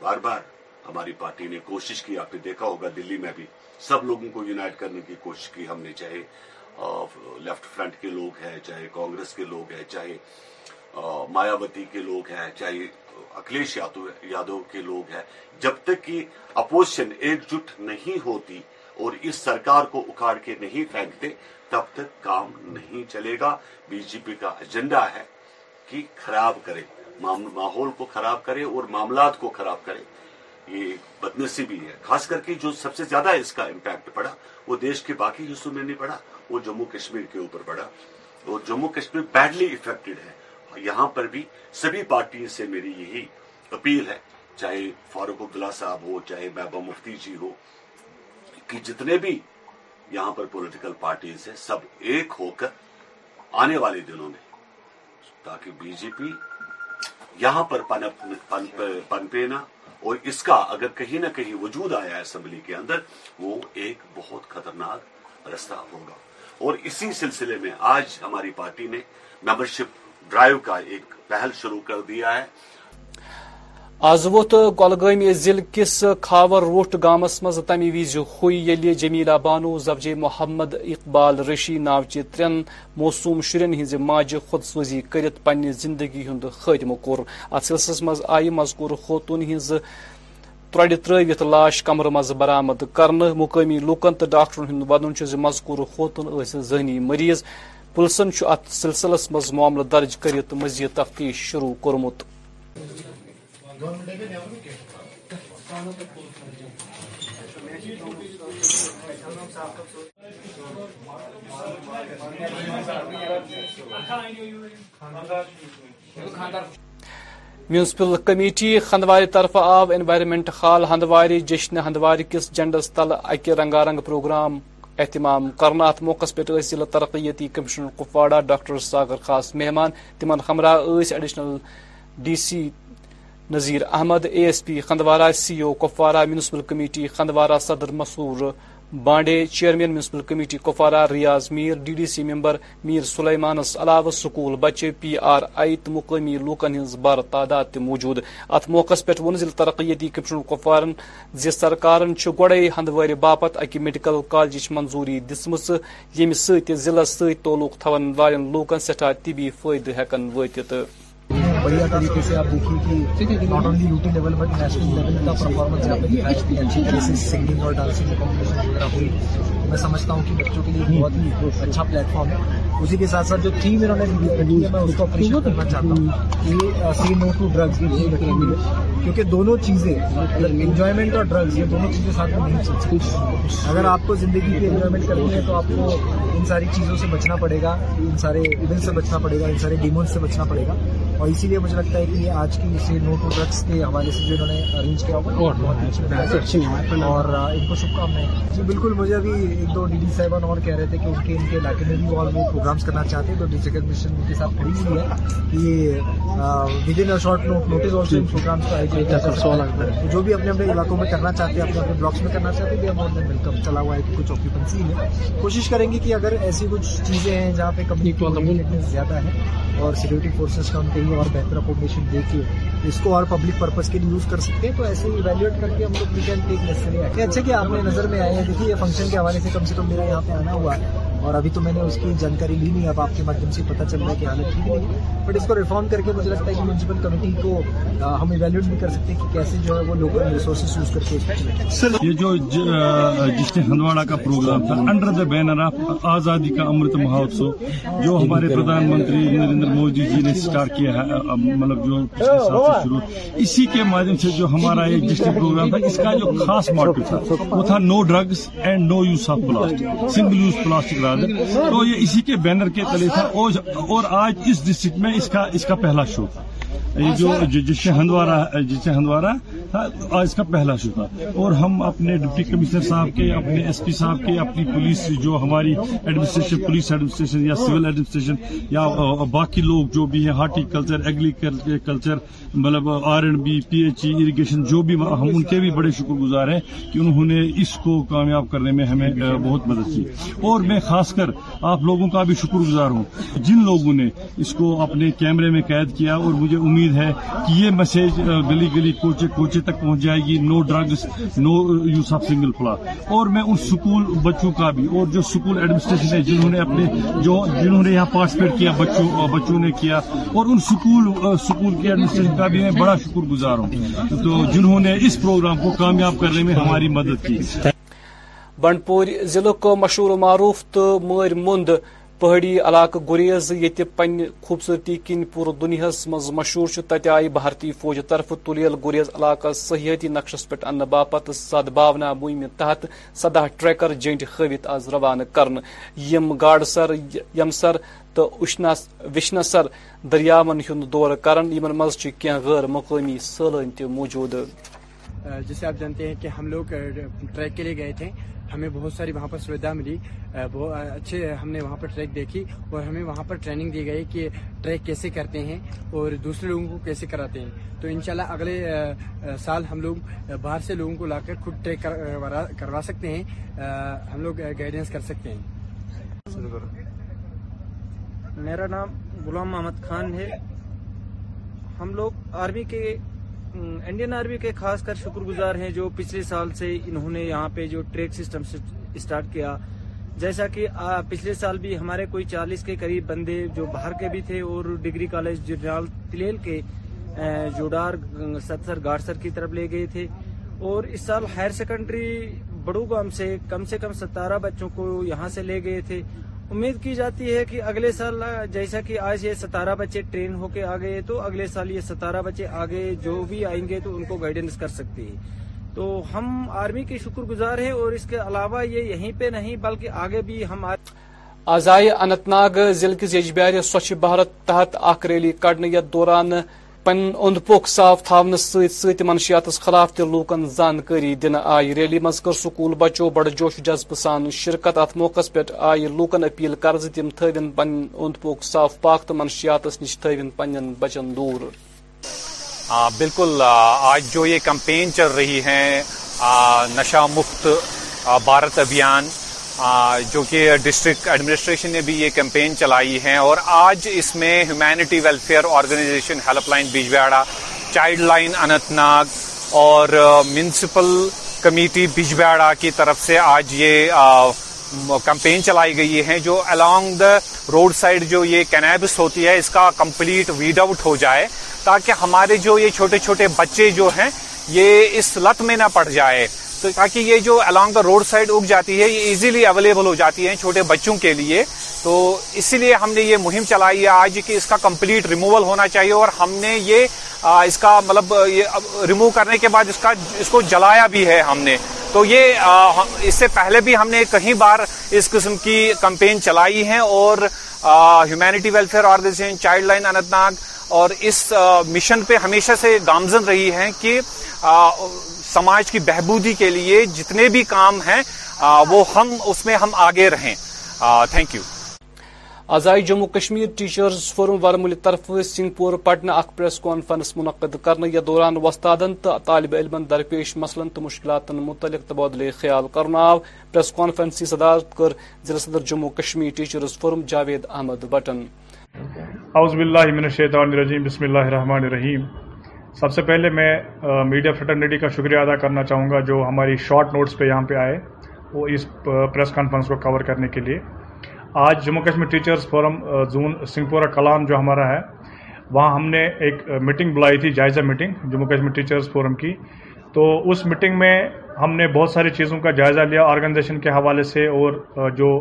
بار بار ہماری پارٹی نے کوشش کی آپ نے دیکھا ہوگا دلی میں بھی سب لوگوں کو یونائٹ کرنے کی کوشش کی ہم نے چاہے لیفٹ فرنٹ کے لوگ ہیں چاہے کانگریس کے لوگ ہیں چاہے مایاوتی کے لوگ ہیں چاہے اکھلیش یادو کے لوگ ہیں جب تک کہ اپوزیشن ایک جٹ نہیں ہوتی اور اس سرکار کو اکھاڑ کے نہیں پھینکتے تب تک کام نہیں چلے گا بی جے پی کا ایجنڈا ہے کہ خراب کرے ماحول کو خراب کرے اور معاملات کو خراب کرے یہ بدنصیبی ہے خاص کر کے جو سب سے زیادہ اس کا امپیکٹ پڑا وہ دیش کے باقی حصوں میں نہیں پڑا وہ جموں کشمیر کے اوپر پڑا اور جموں کشمیر بیڈلی افیکٹڈ ہے یہاں پر بھی سبھی پارٹی سے میری یہی اپیل ہے چاہے فاروق عبداللہ صاحب ہو چاہے محبوبہ مفتی جی ہو کہ جتنے بھی یہاں پر پولیٹیکل پارٹیز ہیں سب ایک ہو کر آنے والے دنوں میں تاکہ بی جے پی یہاں پر پنپ پنپینا اور اس کا اگر کہیں نہ کہیں وجود آیا اسمبلی کے اندر وہ ایک بہت خطرناک رستہ ہوگا اور اسی سلسلے میں آج ہماری پارٹی نے ممبرشپ ڈرائیو کا ایک پہل شروع کر دیا ہے آز ووت گولگ ضلع کس کھاور روٹھ گامس مز تم وز ہوئی یلہ جمیلا بانو زبجے محمد اقبال ریشی ناوچہ تر موصم شرین ہند ماجہ سوزی كرت پنہ زندگی ہند خاطمہ كو ات سلسلس مجھ آزور خون ہر تروت لاش كم برامد كرنے مقامی لوكن تو ڈاکٹرن وبن ضہ مذكور خون ثیز ذہنی مریض پولیسن ات سلسلس مز معاملہ درج كر مزید تفتیش شروع كومت میونسپل کمیٹی ہندوارِ طرفہ آو انوائرمنٹ خال ہندوارے جشن ہندوار کس جنڈس تل اکہ رنگا رنگ پروگرام اہتمام کرنا ات موقع پہ ضلع ترقیتی کمشنر کپواڑہ ڈاکٹر ساگر خاص مہمان ہمراہ additional D C Nazir Ahmad A S P Handwara C O e Kupwara municipal committee Handwara صدر Masroor Bande chairman municipal committee Kupwara Riyaz Mir D D C member Mir سلیمانس علاوہ school بچے P R آئی تو مقامی لوکن his بار تعداد موجود ات موقع پہ وون پو ذیل ترقی کپوار زرکار گوڑے ہندوار باپت اکہ میڈیکل کالج منظوری دس مچہ سلس تھون والن لوکن سٹھا طبی فائدہ ہیکن و بڑھیا طریقے سے آپ دیکھیے کہ not only U T level but national level کا پرفارمنس جہاں پہ دکھاجتی اچھی جیسے سنگنگ اور ڈانسنگ کی کمپٹیشن وغیرہ ہوئی میں سمجھتا ہوں کہ بچوں کے لیے بہت ہی اچھا پلیٹ فارم ہے اسی کے ساتھ ساتھ جو تھی سی نو ٹو ڈرگس کیونکہ دونوں چیزیں انجوائمنٹ مطلب اور ڈرگز یہ دونوں چیزیں ساتھ میں نہیں چیزوں اگر آپ کو زندگی کی انجوائمنٹ کرنی ہے تو آپ کو ان ساری چیزوں سے بچنا پڑے گا ان سارے ایونٹ سے بچنا پڑے گا ان سارے ڈیمون سے بچنا پڑے گا اور اسی لیے مجھے لگتا ہے کہ یہ آج کی اسے نو ٹو ڈرگس کے حوالے سے جو انہوں نے ارینج کیا اور ان کو شبکامیں جی بالکل مجھے ابھی دو ڈی ڈی صاحبان اور کہہ رہے تھے کہ ان کے علاقے میں بھی اور کرنا چاہتے ہیں تو ڈی سیکٹ مشن کے ساتھ کھڑی ہوئی ہے کہ جی, کو جی, جی, جو بھی اپنے اپنے علاقوں میں کرنا چاہتے ہیں اپنے اپنے بلاکس میں کرنا چاہتے ہیں ویلکم چلا ہوا ہے کہ کچھ آکوپنسی ہے کوشش کریں گے کہ اگر ایسی کچھ چیزیں ہیں جہاں پہ کمیونٹی زیادہ ہے اور سیکورٹی فورسز کا ہم کہیں اور بہتر دے کے اس کو اور پبلک پرپز کے لیے یوز کر سکتے ہیں تو ایسے ایویلویٹ کر کے ہم لوگ ٹیک اچھا کہ آپ نے نظر میں آئے ہیں دیکھیے یہ فنکشن کے حوالے سے کم سے کم میرا یہاں پہ آنا ہوا ہے اور ابھی تو میں نے اس کی جانکاری لی نہیں اب آپ کے مادھیم سے پتہ چل رہا ہے کہ حالت ٹھیک نہیں ہے بٹ اس کو ریفارم کر کے مجھے لگتا ہے کہ میونسپل کمیٹی کو ہم ایویلیٹ بھی کر سکتے ہیں کہ کیسے جو ہے وہ لوکل ریسورسز یوز کر کے سر یہ جو جس نے ہندواڑہ کا پروگرام تھا انڈر دا بینر آف آزادی کا امرت مہوتسو جو ہمارے پردھان منتری نریندر مودی جی نے اسٹارٹ کیا ہے مطلب جو پچھلے سال سے شروع اسی کے مادھیم سے جو ہمارا یہ جس پروگرام تھا اس کا جو خاص ماڈل تھا وہ تھا no drugs and no use of plastic single use plastic تو یہ اسی کے بینر کے تلے تھا اور آج اس ڈسٹرکٹ میں اس کا پہلا شو یہ جو جسے ہندوارا جسے ہندوارا آج کا پہلا شکہ اور ہم اپنے ڈپٹی کمشنر صاحب کے اپنے ایس پی صاحب کے اپنی پولیس جو ہماری ایڈمنسٹریشن پولیس ایڈمنسٹریشن یا سول ایڈمنسٹریشن یا باقی لوگ جو بھی ہیں ہارٹی کلچر ایگری کلچر مطلب R and B P H E irrigation جو بھی ہم ان کے بھی بڑے شکر گزار ہیں کہ انہوں نے اس کو کامیاب کرنے میں ہمیں بہت مدد کی اور میں خاص کر آپ لوگوں کا بھی شکر گزار ہوں جن لوگوں نے اس کو اپنے کیمرے میں قید کیا اور مجھے امید ہے کہ یہ میسج گلی گلی کوچے کوچے تک پہنچ جائے گی no drugs no use of single پلا اور میں ان سکول بچوں کا بھی اور جو سکول ایڈمنسٹریشن جنہوں نے اپنے جنہوں نے یہاں پارٹیسپیٹ کیا بچوں بچوں نے کیا اور ان سکول سکول کے ایڈمنسٹریشن کا بھی میں بڑا شکر گزار ہوں تو جنہوں نے اس پروگرام کو کامیاب کرنے میں ہماری مدد کی بنڈپور ضلع کو مشہور و معروف تو مر مند پہاڑی علاقہ گریز یہ پنہ خوبصورتی کن پور دنیاس مز مشہور تت آئی بھارتی فوج طرف تلیل گریز علاقہ صحیحتی نقشس پہ ان باپت سد بھاونا مہم تحت سدہ ٹریکر جنٹ خوت آز روانہ یم گاڈ سر یم سر تو وشنسر دریاون ہند دور کر غیر مقامی تہ موجود آپ جانتے ہیں کہ ہم لوگ ٹریک کے لیے گئے تھے ہمیں بہت ساری وہاں پر سویدھا ملی اچھے ہم نے وہاں پر ٹریک دیکھی اور ہمیں وہاں پر ٹریننگ دی گئی کہ ٹریک کیسے کرتے ہیں اور دوسرے لوگوں کو کیسے کراتے ہیں تو انشاءاللہ اگلے سال ہم لوگ باہر سے لوگوں کو لا کر خود ٹریک کروا سکتے ہیں ہم لوگ گائیڈنس کر سکتے ہیں میرا نام غلام محمد خان ہے ہم لوگ آرمی کے انڈین آرمی کے خاص کر شکر گزار ہیں جو پچھلے سال سے انہوں نے یہاں پہ جو ٹریک سسٹم اسٹارٹ کیا جیسا کہ پچھلے سال بھی ہمارے کوئی چالیس کے قریب بندے جو باہر کے بھی تھے اور ڈگری کالج کے جوڈار ستسر گارسر کی طرف لے گئے تھے اور اس سال ہائر سیکنڈری بڑو گام سے کم سے کم ستارہ بچوں کو یہاں سے لے گئے تھے امید کی جاتی ہے کہ اگلے سال جیسا کہ آج یہ ستارہ بچے ٹرین ہو کے آگے تو اگلے سال یہ ستارہ بچے آگے جو بھی آئیں گے تو ان کو گائیڈنس کر سکتی ہے تو ہم آرمی کے شکر گزار ہیں اور اس کے علاوہ یہ یہیں پہ نہیں بلکہ آگے بھی ہم آئے آزائے انتناگ ضلع کے سوچ بھارت تحت آخر دوران پن پوک صاف تاؤنس ست ست منشیات خلاف تہ لوکن زانکاری دن آئی ریلی مز کر سکول بچو بڑ جوش جذب جذبہ سان شرکت ات موقع پہ آئی لوکن اپیل کر تم تھوین پن اوند پوک صاف پاک تو منشیات نش تن پن بچن دور بالکل آج جو یہ کمپین چل رہی ہے نشہ مفت بھارت ابھیان جو کہ ڈسٹرکٹ ایڈمنسٹریشن نے بھی یہ کیمپین چلائی ہے اور آج اس میں humanity welfare organisation helpline Bijbehara childline Anantnag اور میونسپل کمیٹی بجویاڑا کی طرف سے آج یہ کمپین چلائی گئی ہے جو الانگ دا روڈ سائڈ جو یہ کینیبس ہوتی ہے اس کا کمپلیٹ ویڈ آؤٹ ہو جائے تاکہ ہمارے جو یہ چھوٹے چھوٹے بچے جو ہیں یہ اس لت میں نہ پڑ جائے تو تاکہ یہ جو الانگ دا روڈ سائڈ اگ جاتی ہے یہ ایزیلی اویلیبل ہو جاتی ہے چھوٹے بچوں کے لیے تو اسی لیے ہم نے یہ مہم چلائی ہے آج کہ اس کا کمپلیٹ ریموول ہونا چاہیے اور ہم نے یہ اس کا مطلب یہ ریموو کرنے کے بعد اس کا اس کو جلایا بھی ہے ہم نے تو یہ اس سے پہلے بھی ہم نے کئی بار اس قسم کی کمپین چلائی ہیں اور humanity welfare organisation childline Anantnag اور اس مشن پہ ہمیشہ سے گامزن رہی ہیں کہ سماج کی بہبودی کے لیے جتنے بھی کام ہیں وہ ہم اس میں ہم آگے رہیں تھینک یو آزائی جموں کشمیر ٹیچرز فورم ورمل طرف سنگھ پور پٹنہ پریس کانفرنس منعقد کرنے یا دوران وستادن تو طالب علم درپیش تو مشکلات متعلق تبادلۂ خیال کرنا پریس کانفرنس صدارت کر ضلع صدر جموں کشمیر ٹیچرز فورم جاوید احمد بٹن باللہ من الشیطان الرجیم بسم اللہ الرحمن الرحیم سب سے پہلے میں میڈیا فرٹرنیٹی کا شکریہ ادا کرنا چاہوں گا جو ہماری شارٹ نوٹس پہ یہاں پہ آئے وہ اس پریس کانفرنس کو کور کرنے کے لیے آج Jammu Kashmir teachers forum zone Singhpora Kalan جو ہمارا ہے وہاں ہم نے ایک میٹنگ بلائی تھی جائزہ meeting Jammu Kashmir teachers forum کی تو اس میٹنگ میں ہم نے بہت ساری چیزوں کا جائزہ لیا آرگنائزیشن کے حوالے سے اور جو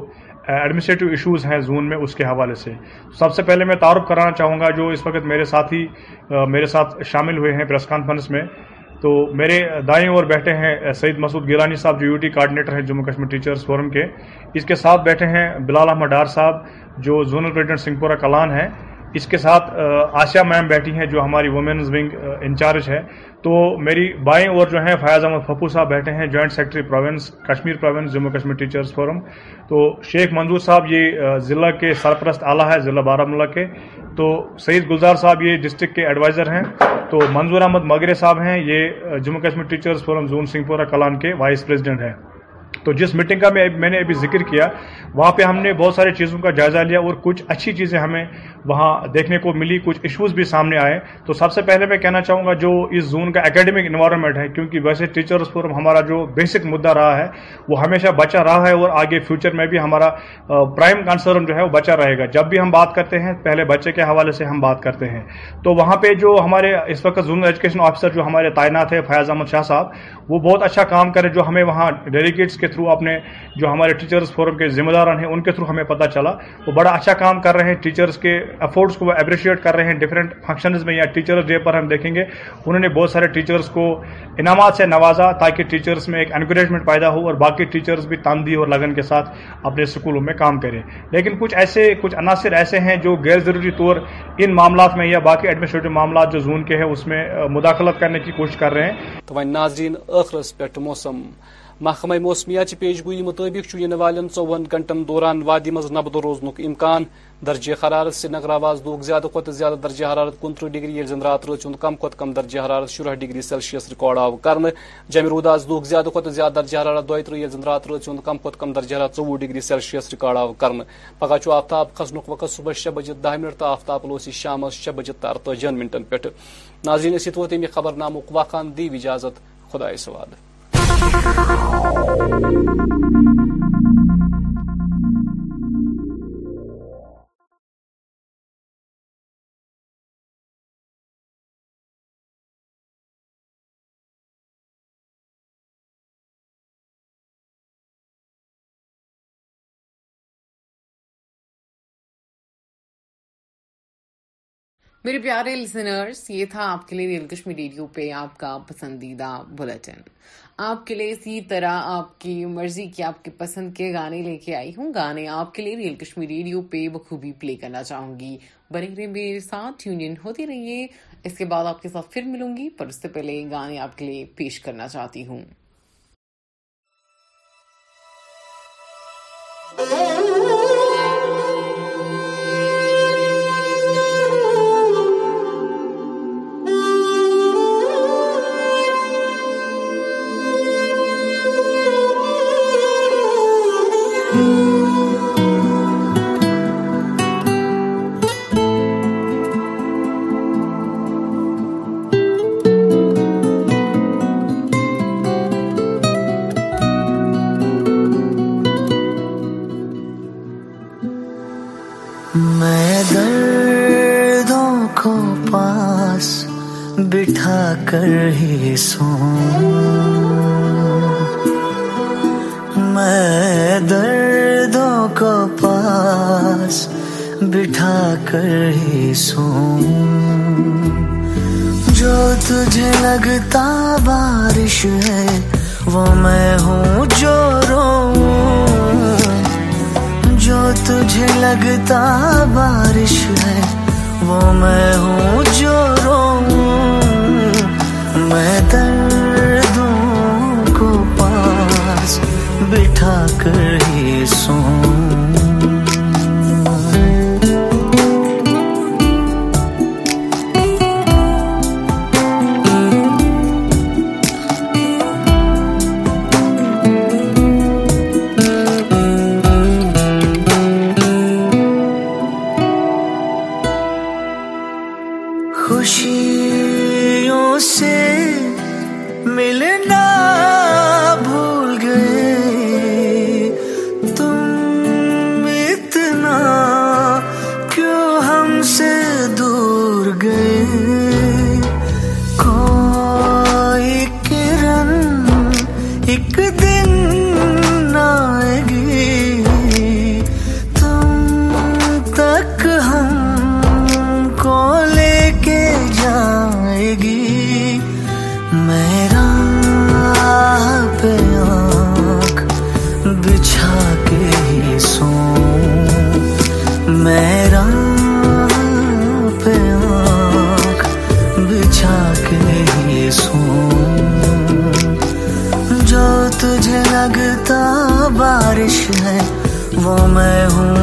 ایڈمنسٹریٹو ایشوز ہیں زون میں اس کے حوالے سے سب سے پہلے میں تعارف کرانا چاہوں گا جو اس وقت میرے ساتھی میرے ساتھ شامل ہوئے ہیں پریس کانفرنس میں تو میرے دائیں اور بیٹھے ہیں سعید مسعود گیلانی صاحب جو یو ٹی کارڈنیٹر ہیں جموں کشمیر ٹیچرز فورم کے اس کے ساتھ بیٹھے ہیں بلال احمد ڈار صاحب جو زونل پریزیڈنٹ سنگھ پورہ کلان ہیں اس کے ساتھ آسیا میم بیٹھی ہیں جو ہماری ونگ انچارج ہے تو میری بائیں اور جو ہیں فیاض احمد پھپو صاحب بیٹھے ہیں joint secretary province Kashmir Jammu Kashmir teachers forum تو شیخ منظور صاحب یہ ضلع کے سرپرست اعلیٰ ہے ضلع بارہ ملا کے تو سعید گلزار صاحب یہ ڈسٹرکٹ کے ایڈوائزر ہیں تو منظور احمد مغرے صاحب ہیں یہ Jammu Kashmir teachers forum zone Singhpora Kalan کے وائس پریزیڈنٹ ہیں تو جس میٹنگ کا میں نے ابھی ذکر کیا وہاں پہ ہم نے بہت ساری چیزوں کا جائزہ لیا اور کچھ اچھی چیزیں ہمیں وہاں دیکھنے کو ملی کچھ ایشوز بھی سامنے آئے تو سب سے پہلے میں کہنا چاہوں گا جو اس زون کا اکیڈمک انوائرمنٹ ہے کیونکہ ویسے ٹیچرز فورم ہمارا جو بیسک مدہ رہا ہے وہ ہمیشہ بچا رہا ہے اور آگے فیوچر میں بھی ہمارا پرائم کنسرن جو ہے وہ بچا رہے گا جب بھی ہم بات کرتے ہیں پہلے بچے کے حوالے سے ہم بات کرتے ہیں تو وہاں پہ جو ہمارے اس وقت زونل ایجوکیشن آفیسر جو ہمارے تعینات ہیں فیاض احمد شاہ صاحب وہ بہت اچھا کام کرے جو ہمیں وہاں ڈیلیگیٹس کے تھرو اپنے جو ہمارے ٹیچرز فورم کے ذمہ داران ہیں ان کے تھرو ہمیں پتہ چلا وہ بڑا اچھا کام کر رہے ہیں ٹیچرز کے افورڈس کو وہ اپریشیٹ کر رہے ہیں ڈفرینٹ فنکشنز میں یا ٹیچرز ڈے پر ہم دیکھیں گے انہوں نے بہت سارے ٹیچرز کو انعامات سے نوازا تاکہ ٹیچرز میں ایک انکریجمنٹ پیدا ہو اور باقی ٹیچرز بھی تاندی اور لگن کے ساتھ اپنے اسکولوں میں کام کریں لیکن کچھ ایسے کچھ عناصر ایسے ہیں جو غیر ضروری طور ان معاملات میں یا باقی ایڈمنسٹریٹو معاملات جو زون کے ہیں اس میں مداخلت کرنے کی کوشش کر رہے ہیں محکمہ موسمیات پیش گوئی مطابق ان گنٹن دوران وادی مز نبد روزن امکان درجہ حرارت سری نگر آواز لوگ زیادہ کھت زیادہ درجہ حرارت کنترہ ڈگری زن رات ہند کم کھت کم درجہ حرارت شرہ ڈگری سیلسیس ریکارڈ آو کر جمہ رود آز لوگ زیادہ کھت زیادہ درجہ حرارت یل یہ رات راچی ہند کم کھت کم درجہ حرارت ثوہ ڈگری سیلسیس ریکارڈ آو کر پگہ چھ آفتاب کھسن وقت صبح شی بجے دہ منٹ تو آفتاب لوس شام شی بجے ترتین منٹن پہ نظر امہ خبر نامک دی اجازت خدا میرے پیارے لسنرس یہ تھا آپ کے لیے ریل کشمیری ریڈیو پہ آپ کا پسندیدہ بلٹن آپ کے لیے اسی طرح آپ کی مرضی کے آپ کے پسند کے گانے لے کے آئی ہوں گانے آپ کے لیے ریئل کشمیر ریڈیو پہ بخوبی پلے کرنا چاہوں گی رہے میرے ساتھ یونین ہوتی رہیے اس کے بعد آپ کے ساتھ پھر ملوں گی پر اس سے پہلے گانے آپ کے لیے پیش کرنا چاہتی ہوں سوں میں دردوں کو پاس بٹھا کر ہی سوں جو تجھے لگتا بارش ہے وہ میں ہوں جو رو جو تجھے لگتا بارش ہے وہ میں ہوں جو رو میں دردوں کو پاس بٹھا کر گی گیر پیاک بچھا کے ہی سو میرا پیاک بچھا کے ہی سو جو تجھے لگتا بارش ہے وہ میں ہوں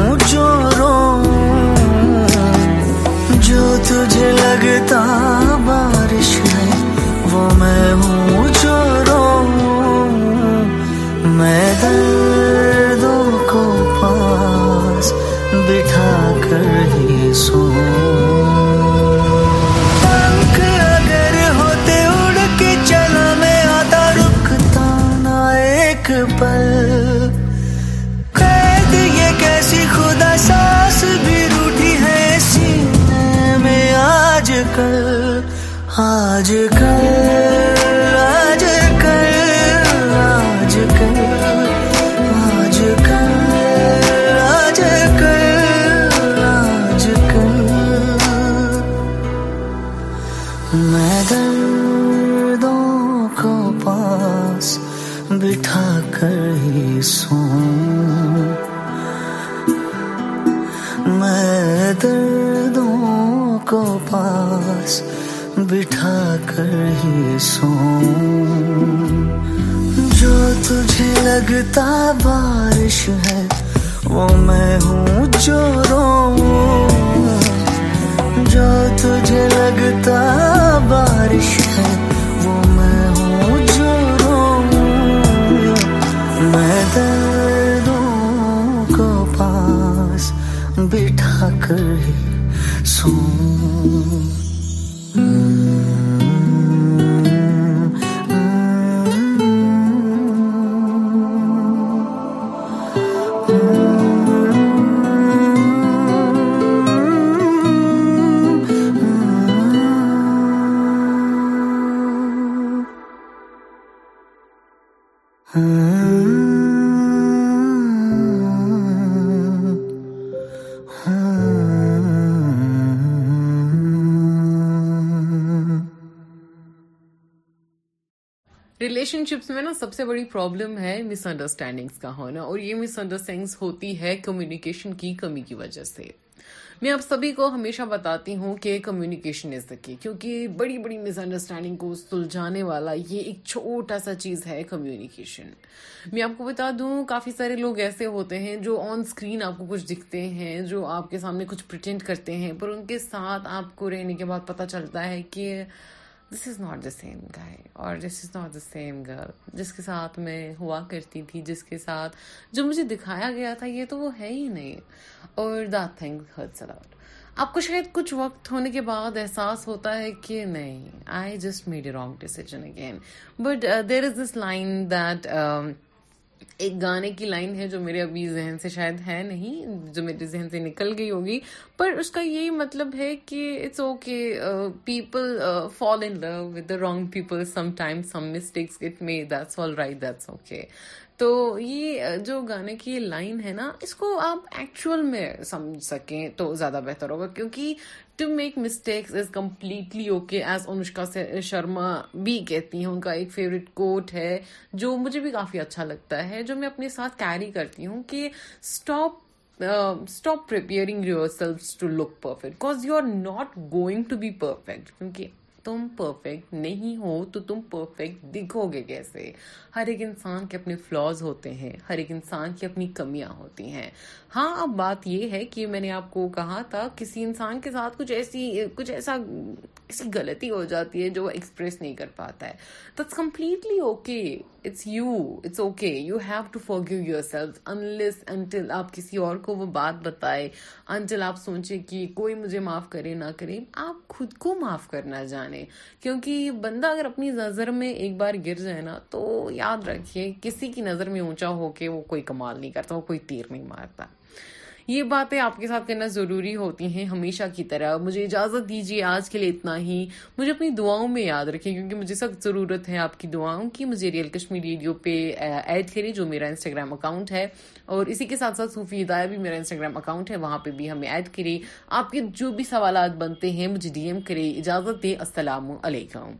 کر ہی سو جو تجھے لگتا بارش ہے وہ میں ہوں جو تجھے لگتا بارش ریلیشن شپس میں نا سب سے بڑی پرابلم ہے مس انڈرسٹینڈنگس کا ہونا اور یہ مس انڈرسٹینڈنگس ہوتی ہے کمیونیکیشن کی کمی کی وجہ سے میں آپ سبھی کو ہمیشہ بتاتی ہوں کہ کمیونیکیشن از کی کیونکہ بڑی بڑی مس انڈرسٹینڈنگ کو سلجھانے والا یہ ایک چھوٹا سا چیز ہے کمیونیکیشن میں آپ کو بتا دوں کافی سارے لوگ ایسے ہوتے ہیں جو آن سکرین آپ کو کچھ دکھتے ہیں جو آپ کے سامنے کچھ پرٹینڈ کرتے ہیں پر ان کے ساتھ آپ کو رہنے کے بعد پتہ چلتا ہے کہ this is not the same guy اور this is not the same girl جس کے ساتھ میں ہوا کرتی تھی جس کے ساتھ جو مجھے دکھایا گیا تھا یہ تو وہ ہے ہی نہیں اور دا تھنگ الاؤٹ آپ کو شاید کچھ وقت ہونے کے بعد احساس ہوتا ہے کہ نہیں I just made a wrong decision again but there is this line that ایک گانے کی لائن ہے جو میرے ابھی ذہن سے شاید ہے نہیں جو میرے ذہن سے نکل گئی ہوگی پر اس کا یہی مطلب ہے کہ it's okay people fall in love with the wrong people some time some mistakes it may that's all right that's okay تو یہ uh, جو گانے کی لائن ہے نا اس کو آپ ایکچوئل میں سمجھ سکیں تو زیادہ بہتر ہوگا کیونکہ to make mistakes is completely okay as Anushka Sharma بھی کہتی ہیں ان کا ایک فیوریٹ کوٹ ہے جو مجھے بھی کافی اچھا لگتا ہے جو میں اپنے ساتھ کیری کرتی ہوں کہ stop stop preparing yourself to look perfect because you are not going to be perfect کیونکہ تم پرفیکٹ نہیں ہو تو تم پرفیکٹ دکھو گے کیسے ہر ایک انسان کے اپنے فلاز ہوتے ہیں ہر ایک انسان کی اپنی کمیاں ہوتی ہیں ہاں اب بات یہ ہے کہ میں نے آپ کو کہا تھا کسی انسان کے ساتھ کچھ ایسی کچھ ایسا کسی غلطی ہو جاتی ہے جو ایکسپریس نہیں کر پاتا ہے that's completely okay it's you it's okay you have to give yourself unless until آپ کسی اور کو وہ بات بتائے انٹل آپ سوچے کہ کوئی مجھے معاف کرے نہ کرے آپ خود کو معاف کرنا جانے کیونکہ بندہ اگر اپنی نظر میں ایک بار گر جائے نا تو یاد رکھیے کسی کی نظر میں اونچا ہو کے وہ کوئی کمال نہیں کرتا وہ کوئی تیر نہیں مارتا یہ باتیں آپ کے ساتھ کرنا ضروری ہوتی ہیں ہمیشہ کی طرح مجھے اجازت دیجیے آج کے لیے اتنا ہی مجھے اپنی دعاؤں میں یاد رکھیں کیونکہ مجھے سخت ضرورت ہے آپ کی دعاؤں کی مجھے ریئل کشمیر ریڈیو پہ ایڈ کریں جو میرا انسٹاگرام اکاؤنٹ ہے اور اسی کے ساتھ ساتھ صوفی ہدایہ بھی میرا انسٹاگرام اکاؤنٹ ہے وہاں پہ بھی ہمیں ایڈ کریں آپ کے جو بھی سوالات بنتے ہیں مجھے ڈی ایم کریں اجازت دیں السلام علیکم